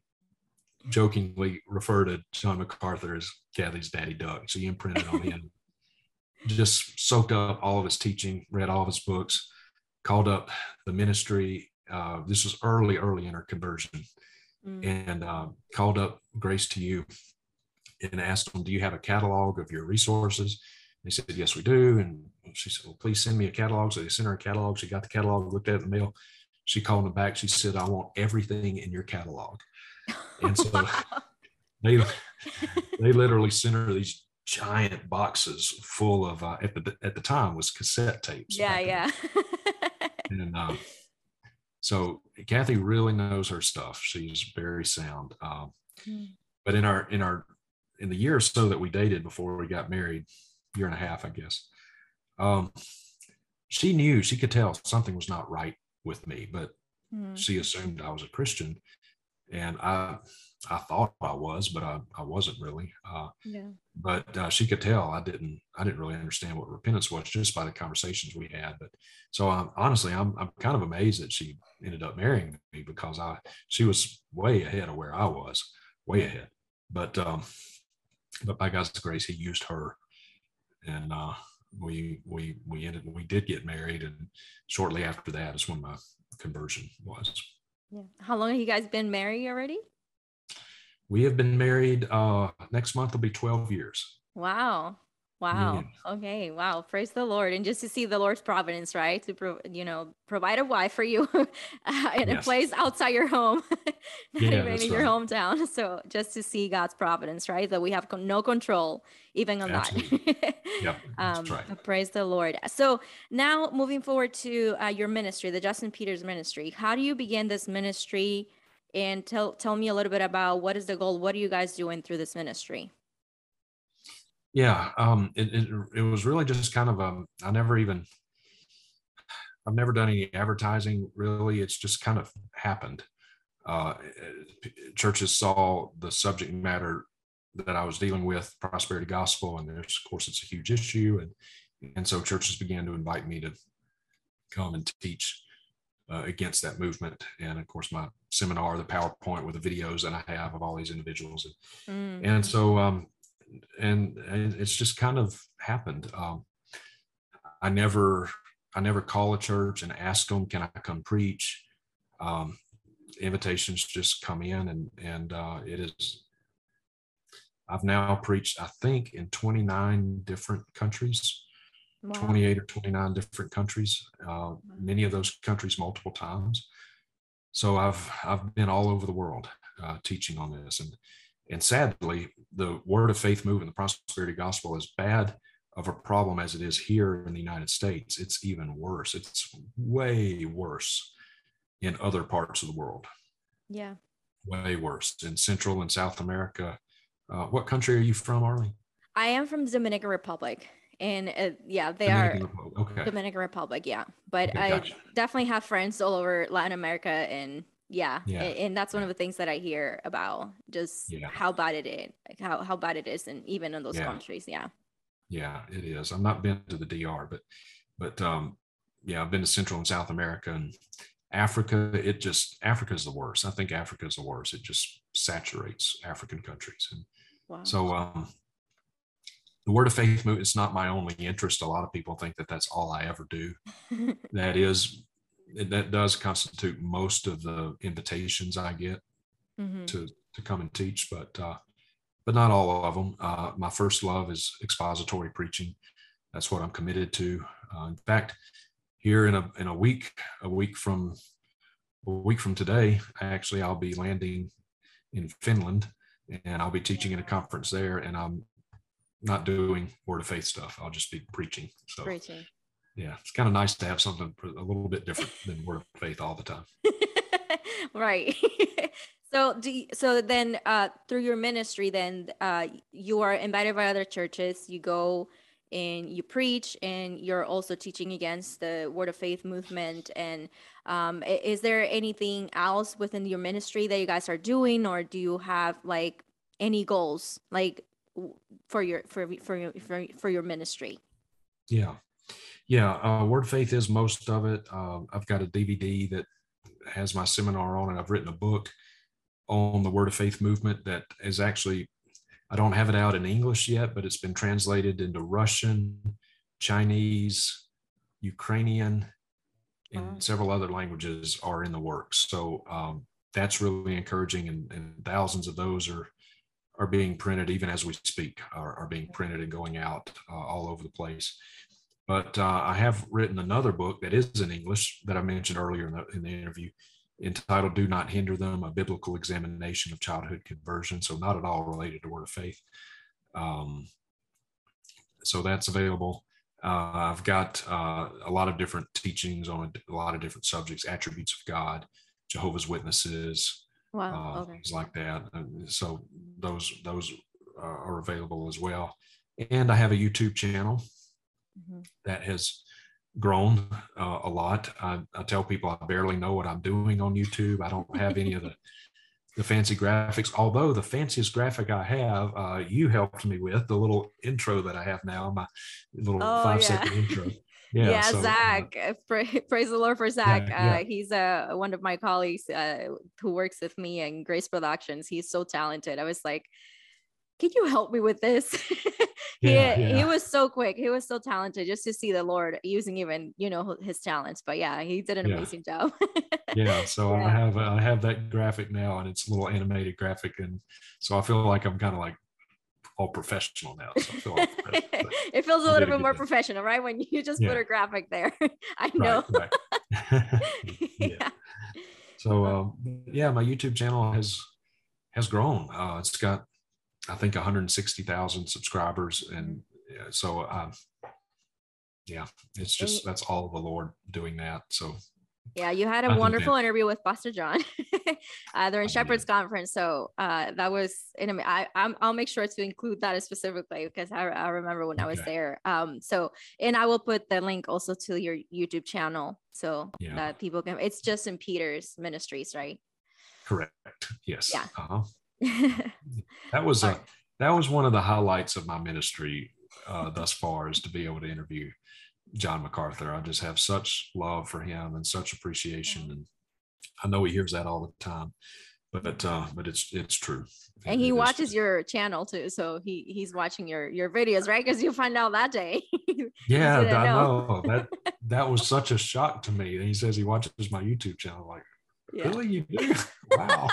jokingly refer to John MacArthur as Kathy's daddy duck. So he imprinted on him. Just soaked up all of his teaching, read all of his books, called up the ministry. Uh, this was early, early in her conversion, mm. and uh, called up Grace to You and asked them, "Do you have a catalog of your resources?" They said, "Yes, we do." And she said, "Well, please send me a catalog." So they sent her a catalog. She got the catalog, looked at it in the mail. She called them back. She said, "I want everything in your catalog." And so they they literally sent her these giant boxes full of uh, at the at the time was cassette tapes. Yeah, yeah. and uh, so Kathy really knows her stuff. She's very sound. Um, mm. But in our in our in the year or so that we dated before we got married, year and a half, I guess. Um, she knew she could tell something was not right with me, but mm. she assumed I was a Christian and I I thought I was, but I, I wasn't really. Uh, Yeah. but uh, she could tell I didn't I didn't really understand what repentance was just by the conversations we had. But so um, honestly, I'm I'm kind of amazed that she ended up marrying me because I she was way ahead of where I was, way ahead. But um, but by God's grace, He used her, and uh, we we we ended we did get married, and shortly after that is when my conversion was. Yeah. How long have you guys been married already? We have been married. Uh, next month will be 12 years. Wow. Wow. Okay. Wow. Praise the Lord. And just to see the Lord's providence, right? To pro- you know, provide a wife for you in a place outside your home, not Yeah, even in your right. hometown. So just to see God's providence, right? That we have con- no control even on that. Yep, um, right. Praise the Lord. So now moving forward to uh, your ministry, the Justin Peters ministry. How do you begin this ministry? And tell tell me a little bit about what is the goal? What are you guys doing through this ministry? Yeah, um, it, it it was really just kind of um, I never even I've never done any advertising really. It's just kind of happened. Uh, churches saw the subject matter that I was dealing with, prosperity gospel, and there's of course it's a huge issue, and and so churches began to invite me to come and teach uh, against that movement. And of course, my seminar, the PowerPoint with the videos that I have of all these individuals, Mm, and so um and, and it's just kind of happened. Um i never i never call a church and ask them can i come preach? Um invitations just come in and and uh it is i've now preached i think in 29 different countries. Wow. 28 or 29 different countries uh many of those countries multiple times. So i've i've been all over the world uh, teaching on this. And and sadly the word of faith movement the prosperity gospel is bad of a problem as it is here in the united states it's even worse it's way worse in other parts of the world Yeah. way worse in central and south america uh, what country are you from arlie I am from the Dominican Republic. And uh, yeah, they Dominican are Republic. okay Dominican Republic. Yeah. But Okay, I gotcha. definitely have friends all over Latin America. And yeah, Yeah, and that's one of the things that I hear about just Yeah. how bad it is, like how, how bad it is. And even in those Yeah. countries. Yeah. Yeah, it is. I've not been to the DR, but but um, yeah, I've been to Central and South America and Africa. It just Africa's the worst. I think Africa's the worst. It just saturates African countries, and Wow. so um, the Word of Faith movement is not my only interest. A lot of people think that that's all I ever do. That is, that does constitute most of the invitations I get Mhm. to to come and teach, but uh, but not all of them. Uh, my first love is expository preaching. That's what I'm committed to. Uh, in fact, here in a in a week, a week from a week from today, actually, I'll be landing in Finland, and I'll be teaching in a conference there. And I'm not doing word of faith stuff. I'll just be preaching. So Preaching. Yeah, it's kind of nice to have something a little bit different than word of faith all the time. right. so do you, so then uh through your ministry then uh you are invited by other churches, you go and you preach and you're also teaching against the word of faith movement and um is there anything else within your ministry that you guys are doing or do you have like any goals like for your for for your for, for your ministry? Yeah. Yeah. Uh, Word Faith is most of it. Um, I've got a DVD that has my seminar on it. I've written a book on the Word of Faith movement that is actually, I don't have it out in English yet, but it's been translated into Russian, Chinese, Ukrainian, and Wow. several other languages are in the works. So um, that's really encouraging, and, and thousands of those are are being printed even as we speak, are, are being printed and going out uh, all over the place. But uh, I have written another book that is in English that I mentioned earlier in the, in the interview, entitled "Do Not Hinder Them: A Biblical Examination of Childhood Conversion." So not at all related to Word of Faith. Um, so that's available. Uh, I've got uh, a lot of different teachings on a, a lot of different subjects, attributes of God, Jehovah's Witnesses, Wow. uh, okay. things like that. And so those those uh, are available as well. And I have a YouTube channel Mhm. that has grown uh, a lot. I, I tell people I barely know what I'm doing on YouTube. I don't have any of the the fancy graphics. Although the fanciest graphic I have, uh, you helped me with the little intro that I have now, my little Oh, five yeah. second intro. Yeah, Yeah, so, uh, Zach. uh, pra- praise the Lord for Zach. yeah. Uh, he's uh, one of my colleagues uh, who works with me in Grace Productions. He's so talented. I was like, can you help me with this? he, Yeah, he was so quick. He was so talented just to see the Lord using even, you know, his talents. But yeah, he did an Yeah. amazing job. yeah so Yeah. i have i have that graphic now and it's a little animated graphic and so i feel like i'm kind of like all professional now so i feel like it feels a little bit more job. professional, right? When you just put a graphic there. I know. right, right. yeah. yeah. so um, yeah my youtube channel has has grown uh, it's got i think 160000 subscribers and so um, yeah it's just that's all the lord doing that so Yeah, you had a wonderful interview with Pastor John. uh, they're in Shepherd's Conference, so uh, that was. In a, I, I'm, I'll make sure to include that specifically because I, I remember when I was there. Um, so and I will put the link also to your YouTube channel so Yeah. that people can. It's Justin Peters Ministries, right? correct yes Yeah. uh-huh. that was a that was one of the highlights of my ministry uh, thus far is to be able to interview John MacArthur. I just have such love for him and such appreciation, and I know he hears that all the time, but uh, but it's it's true. and It he is watches your channel too, so he he's watching your your videos, right? Because you find out that day. Yeah, I know. know that that was such a shock to me. And he says he watches my YouTube channel. Like, yeah. really, you do? wow.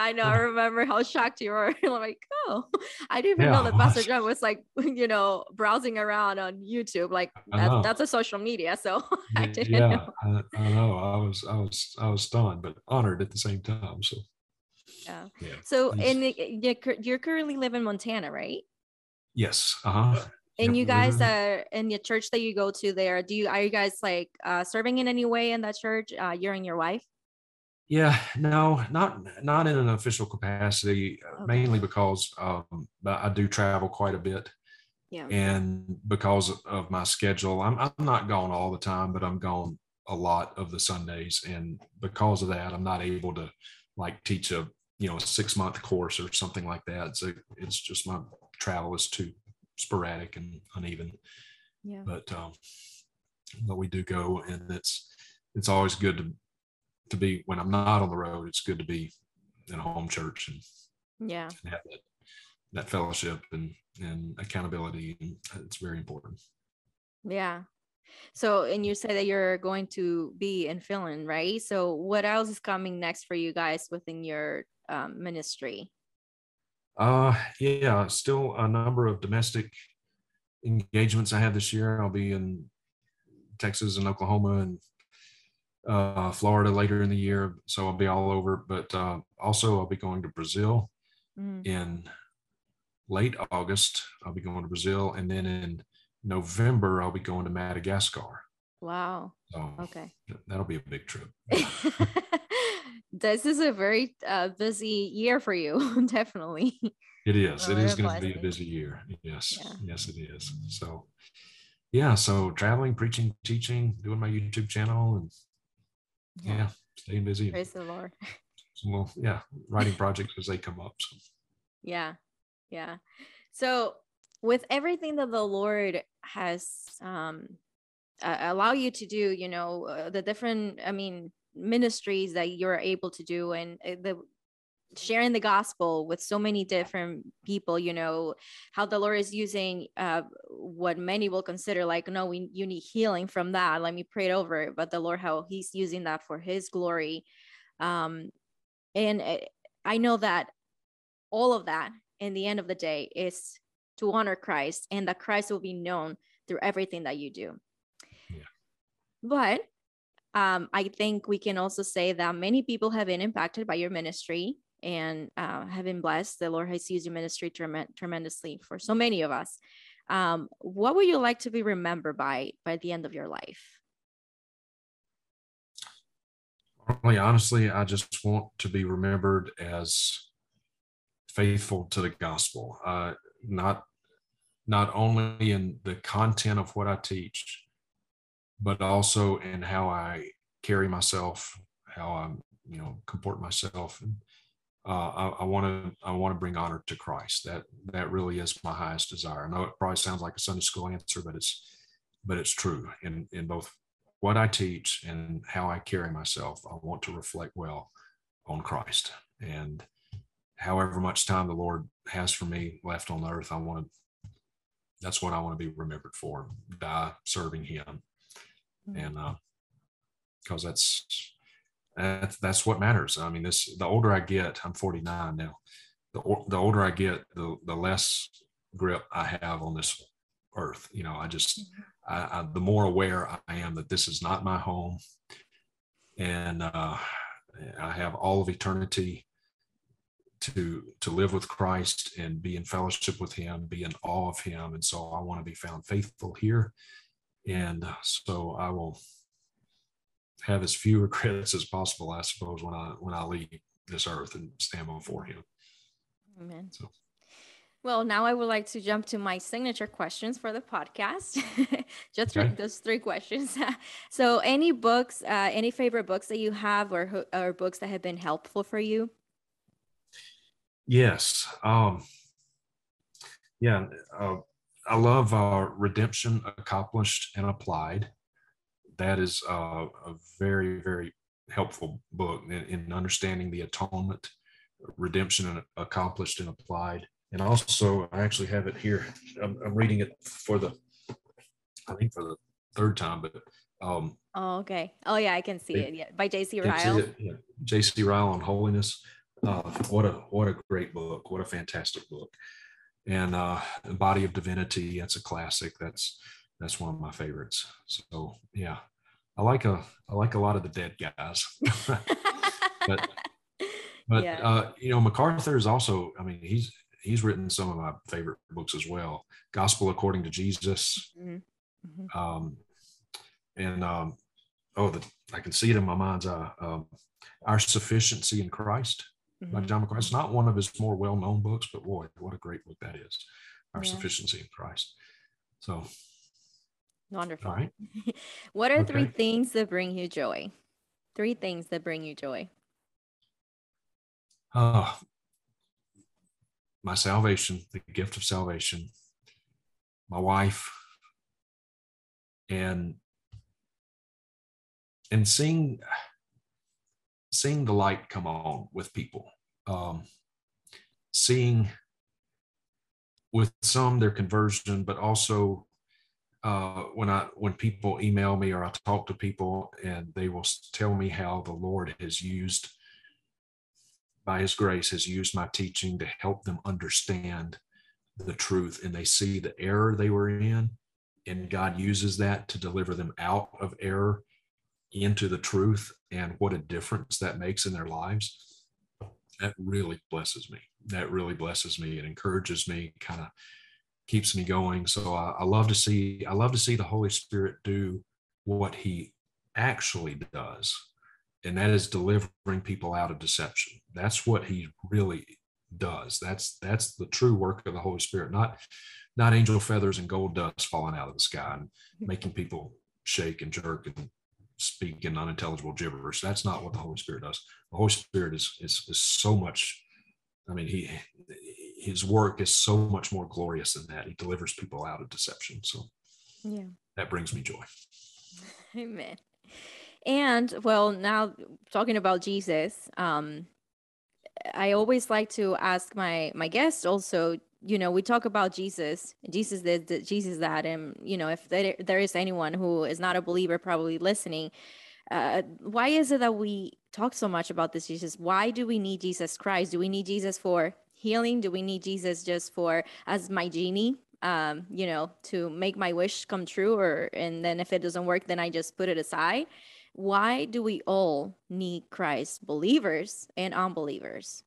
I know. I remember how shocked you were. I'm like, oh, I didn't even Yeah, know that Pastor was. John was like, you know, browsing around on YouTube. Like that's, that's a social media. So I didn't yeah, know. I, I know. I was I was I was stunned, but honored at the same time. So Yeah. yeah. So the- you cur- you're currently live in Montana, right? Yes. Uh huh. And you guys are in the church that you go to there. Do you are you guys like uh, serving in any way in that church? Uh, you and your wife? Yeah, no, not not in an official capacity, uh, Okay. mainly because um, I do travel quite a bit, Yeah. and because of my schedule, I'm I'm not gone all the time, but I'm gone a lot of the Sundays, and because of that, I'm not able to like teach a you know a six month course or something like that. So it's just my travel is too sporadic and uneven Yeah. but um, but we do go, and it's it's always good to to be when I'm not on the road. It's good to be in a home church and, Yeah. and have that that fellowship and and accountability, and it's very important. Yeah. So, and you say that you're going to be in Finland, right? So, what else is coming next for you guys within your um, ministry? Uh, yeah, still a number of domestic engagements I have this year. I'll be in Texas and Oklahoma and uh, Florida later in the year, so I'll be all over. But uh, also, I'll be going to Brazil Mhm. in late August. I'll be going to Brazil, and then in November I'll be going to Madagascar. Wow. So Okay. that'll be a big trip. this is a very uh, busy year for you, definitely. It is. It is going to be a busy year. Yes. Yeah. Yes, it is. So, yeah. So traveling, preaching, teaching, doing my YouTube channel, and yeah, staying busy. Praise the Lord. little, yeah, writing projects as they come up. So. Yeah. Yeah. So, with everything that the Lord has um, uh, allow you to do, you know, uh, the different, I mean, ministries that you're able to do and uh, the sharing the gospel with so many different people you know how the lord is using uh what many will consider like no we you need healing from that. Let me pray it over it. But the lord how he's using that for his glory. Um and uh, i know that all of that in the end of the day is to honor christ and that christ will be known through everything that you do. Yeah. but um, I think we can also say that many people have been impacted by your ministry and uh, have been blessed. The Lord has used your ministry trem- tremendously for so many of us. Um, what would you like to be remembered by by the end of your life? Really, honestly, I just want to be remembered as faithful to the gospel. Uh, not not only in the content of what I teach, but also in how I carry myself, how I'm you know comport myself and uh, I want to I want to bring honor to Christ. That that really is my highest desire. I know it probably sounds like a Sunday school answer, but it's but it's true in in both what I teach and how I carry myself. I want to reflect well on Christ, and however much time the Lord has for me left on earth, I want to. That's what I want to be remembered for. Die serving Him, mm-hmm. and because uh, that's that's, that's what matters. I mean, this the older I get, I'm 49 now. The, the older I get, the, the less grip I have on this earth. You know, I just. I, I, the more aware I am that this is not my home. And uh, I have all of eternity to to live with Christ and be in fellowship with Him, be in awe of Him, and so I want to be found faithful here, and so I will have as few regrets as possible, I suppose, when I when I leave this earth and stand before Him. Amen. So. Well, now I would like to jump to my signature questions for the podcast. Just okay. those three questions. so, any books, uh, any favorite books that you have, or or books that have been helpful for you? Yes. Um, yeah. Uh, I love uh, Redemption Accomplished and Applied that is uh, a very, very helpful book in, in, understanding the atonement, redemption, and accomplished and applied. And also, I actually have it here. I'm, I'm reading it for the, I think for the third time, but. Um, oh, okay. Oh, yeah, I can see it. it yeah, by J.C. Ryle. Yeah, J.C. Ryle on holiness. Uh, what a what a great book! What a fantastic book! And uh, the Body of Divinity. That's a classic. That's that's one of my favorites. So yeah, I like a I like a lot of the dead guys. but but yeah. uh, you know MacArthur is also I mean he's he's written some of my favorite books as well. Gospel according to Jesus. Mm-hmm. Mm-hmm. Um, and um, oh, the, I can see it in my mind's eye. Um, Our Sufficiency in Christ mm-hmm. by John MacArthur. It's not one of his more well-known books, but boy, what a great book that is. Our yeah. Sufficiency in Christ. So Wonderful. All right. what are okay. three things that bring you joy? Three things that bring you joy. Oh, my salvation, the gift of salvation, my wife, and and seeing seeing the light come on with people, um, seeing with some their conversion, but also uh, when I when people email me or I talk to people and they will tell me how the Lord has used by His grace has used my teaching to help them understand the truth and they see the error they were in and God uses that to deliver them out of error into the truth and what a difference that makes in their lives. That really blesses me. That really blesses me. And encourages me kind of keeps me going. So I, I love to see I love to see the Holy Spirit do what He actually does, and that is delivering people out of deception. That's what He really does. That's that's the true work of the Holy Spirit, not not angel feathers and gold dust falling out of the sky and making people shake and jerk and speak in unintelligible gibberish. That's not what the Holy Spirit does. The Holy Spirit is is, is so much. I mean, he his work is so much more glorious than that. He delivers people out of deception. So yeah, that brings me joy. Amen. And well, now talking about Jesus, um, I always like to ask my my guests also. You know, we talk about Jesus, Jesus this, Jesus that, and you know, if there, there is anyone who is not a believer, probably listening, uh, why is it that we talk so much about this Jesus? Why do we need Jesus Christ? Do we need Jesus for healing? Do we need Jesus just for as my genie? Um, you know, to make my wish come true, or and then if it doesn't work, then I just put it aside. Why do we all need Christ, believers and unbelievers?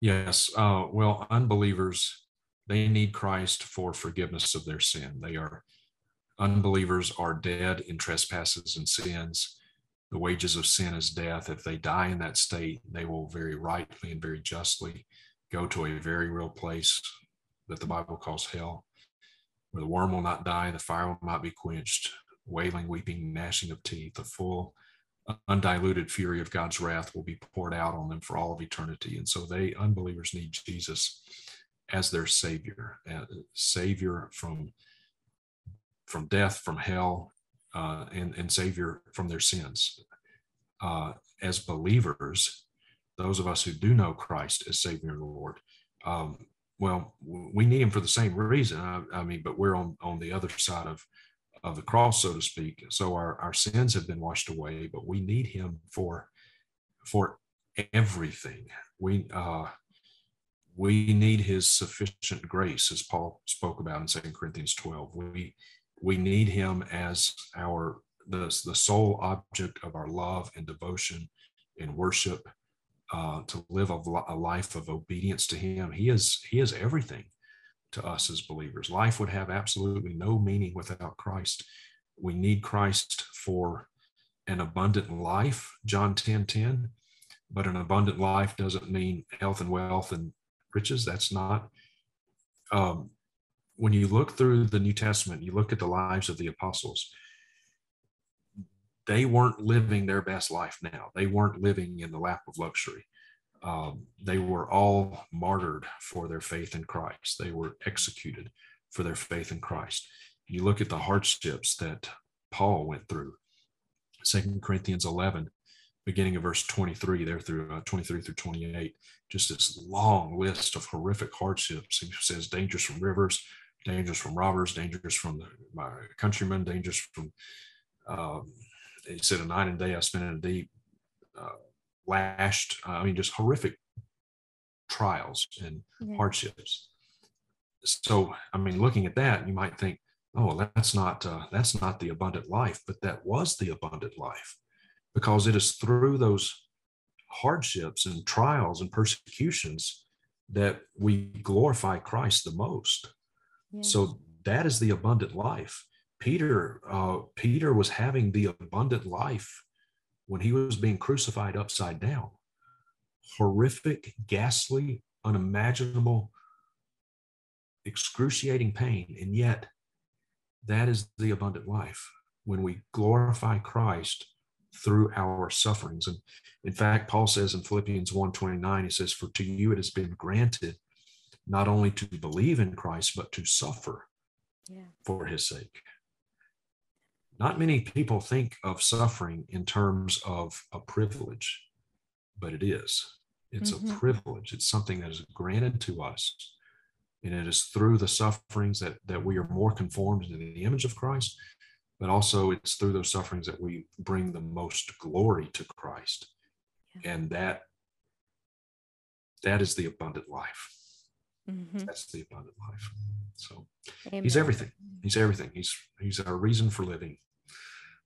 Yes. Uh, well, unbelievers, they need Christ for forgiveness of their sin. They are, unbelievers are dead in trespasses and sins the wages of sin is death. If they die in that state, they will very rightly and very justly go to a very real place that the Bible calls hell, where the worm will not die, the fire will not be quenched, wailing, weeping, gnashing of teeth, a full undiluted fury of God's wrath will be poured out on them for all of eternity. And so they, unbelievers, need Jesus as their savior, savior from from death, from hell, uh, and and savior from their sins. Uh, as believers, those of us who do know Christ as Savior and Lord, um, well, we need Him for the same reason. I, I mean, but we're on on the other side of of the cross, so to speak. So our, our sins have been washed away, but we need him for for everything. We uh we need his sufficient grace, as Paul spoke about in Second Corinthians 12. We we need him as our the, the sole object of our love and devotion and worship uh, to live a, a life of obedience to him. He is he is everything to us as believers. Life would have absolutely no meaning without Christ. We need Christ for an abundant life, John 10 10. But an abundant life doesn't mean health and wealth and riches. That's not. Um, when you look through the New Testament, you look at the lives of the apostles, they weren't living their best life now. They weren't living in the lap of luxury um, they were all martyred for their faith in Christ. They were executed for their faith in Christ. You look at the hardships that Paul went through. Second Corinthians 11, beginning of verse 23, there through uh, 23 through 28, just this long list of horrific hardships. He says dangers from rivers, dangers from robbers, dangers from the, my countrymen, dangers from, um, he said, a night and day I spent in a deep, uh, lashed, uh, I mean, just horrific trials and yeah. hardships. So, I mean, looking at that, you might think, oh, that's not uh, that's not the abundant life, but that was the abundant life, because it is through those hardships and trials and persecutions that we glorify Christ the most. So that is the abundant life. Peter, uh, Peter was having the abundant life when he was being crucified upside down. Horrific, ghastly, unimaginable, excruciating pain. And yet, that is the abundant life when we glorify Christ through our sufferings. And in fact, Paul says in Philippians 1:29, he says, For to you it has been granted not only to believe in Christ, but to suffer yeah. for his sake not many people think of suffering in terms of a privilege, but it is. It's mm-hmm. a privilege. It's something that is granted to us. And it is through the sufferings that, that we are more conformed to the image of Christ, but also it's through those sufferings that we bring the most glory to Christ. Yeah. And that that is the abundant life. Mm-hmm. That's the abundant life. So Amen. he's everything. He's everything. He's he's our reason for living.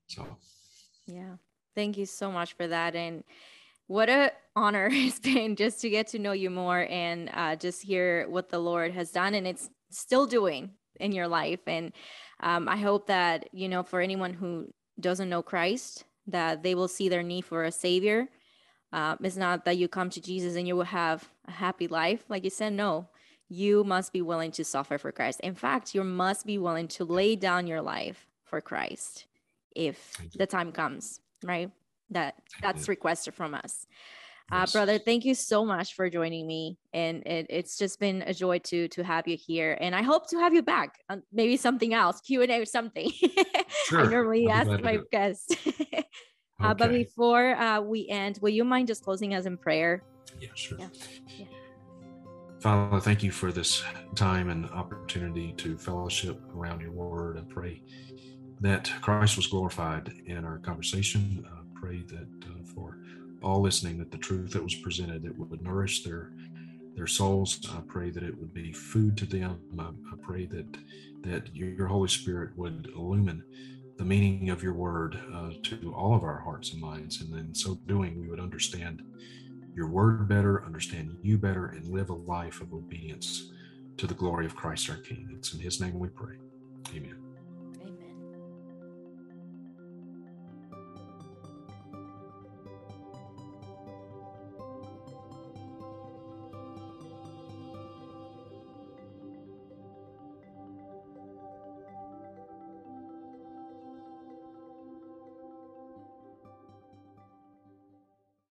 So yeah. Thank you so much for that. And what a honor it's been just to get to know you more and uh, just hear what the Lord has done and it's still doing in your life. And um, I hope that, you know, for anyone who doesn't know Christ, that they will see their need for a savior. Uh, it's not that you come to Jesus and you will have a happy life. Like you said, no, you must be willing to suffer for Christ. In fact, you must be willing to lay down your life for Christ if the time comes, right? That that's requested from us. Uh, brother, thank you so much for joining me, and it, it's just been a joy to to have you here. And I hope to have you back, uh, maybe something else, Q and A or something. Sure. I normally ask my guests. uh. But before uh, we end, will you mind just closing us in prayer? Yeah, sure. Yeah. Yeah. Father, thank you for this time and opportunity to fellowship around your word. I pray that Christ was glorified in our conversation. I pray that uh, for all listening, that the truth that was presented that would nourish their their souls. I pray that it would be food to them. I, I pray that that your Holy Spirit would illumine the meaning of your word uh, to all of our hearts and minds, and in so doing, we would understand your word better, understand you better, and live a life of obedience to the glory of Christ our King. It's in his name we pray. Amen.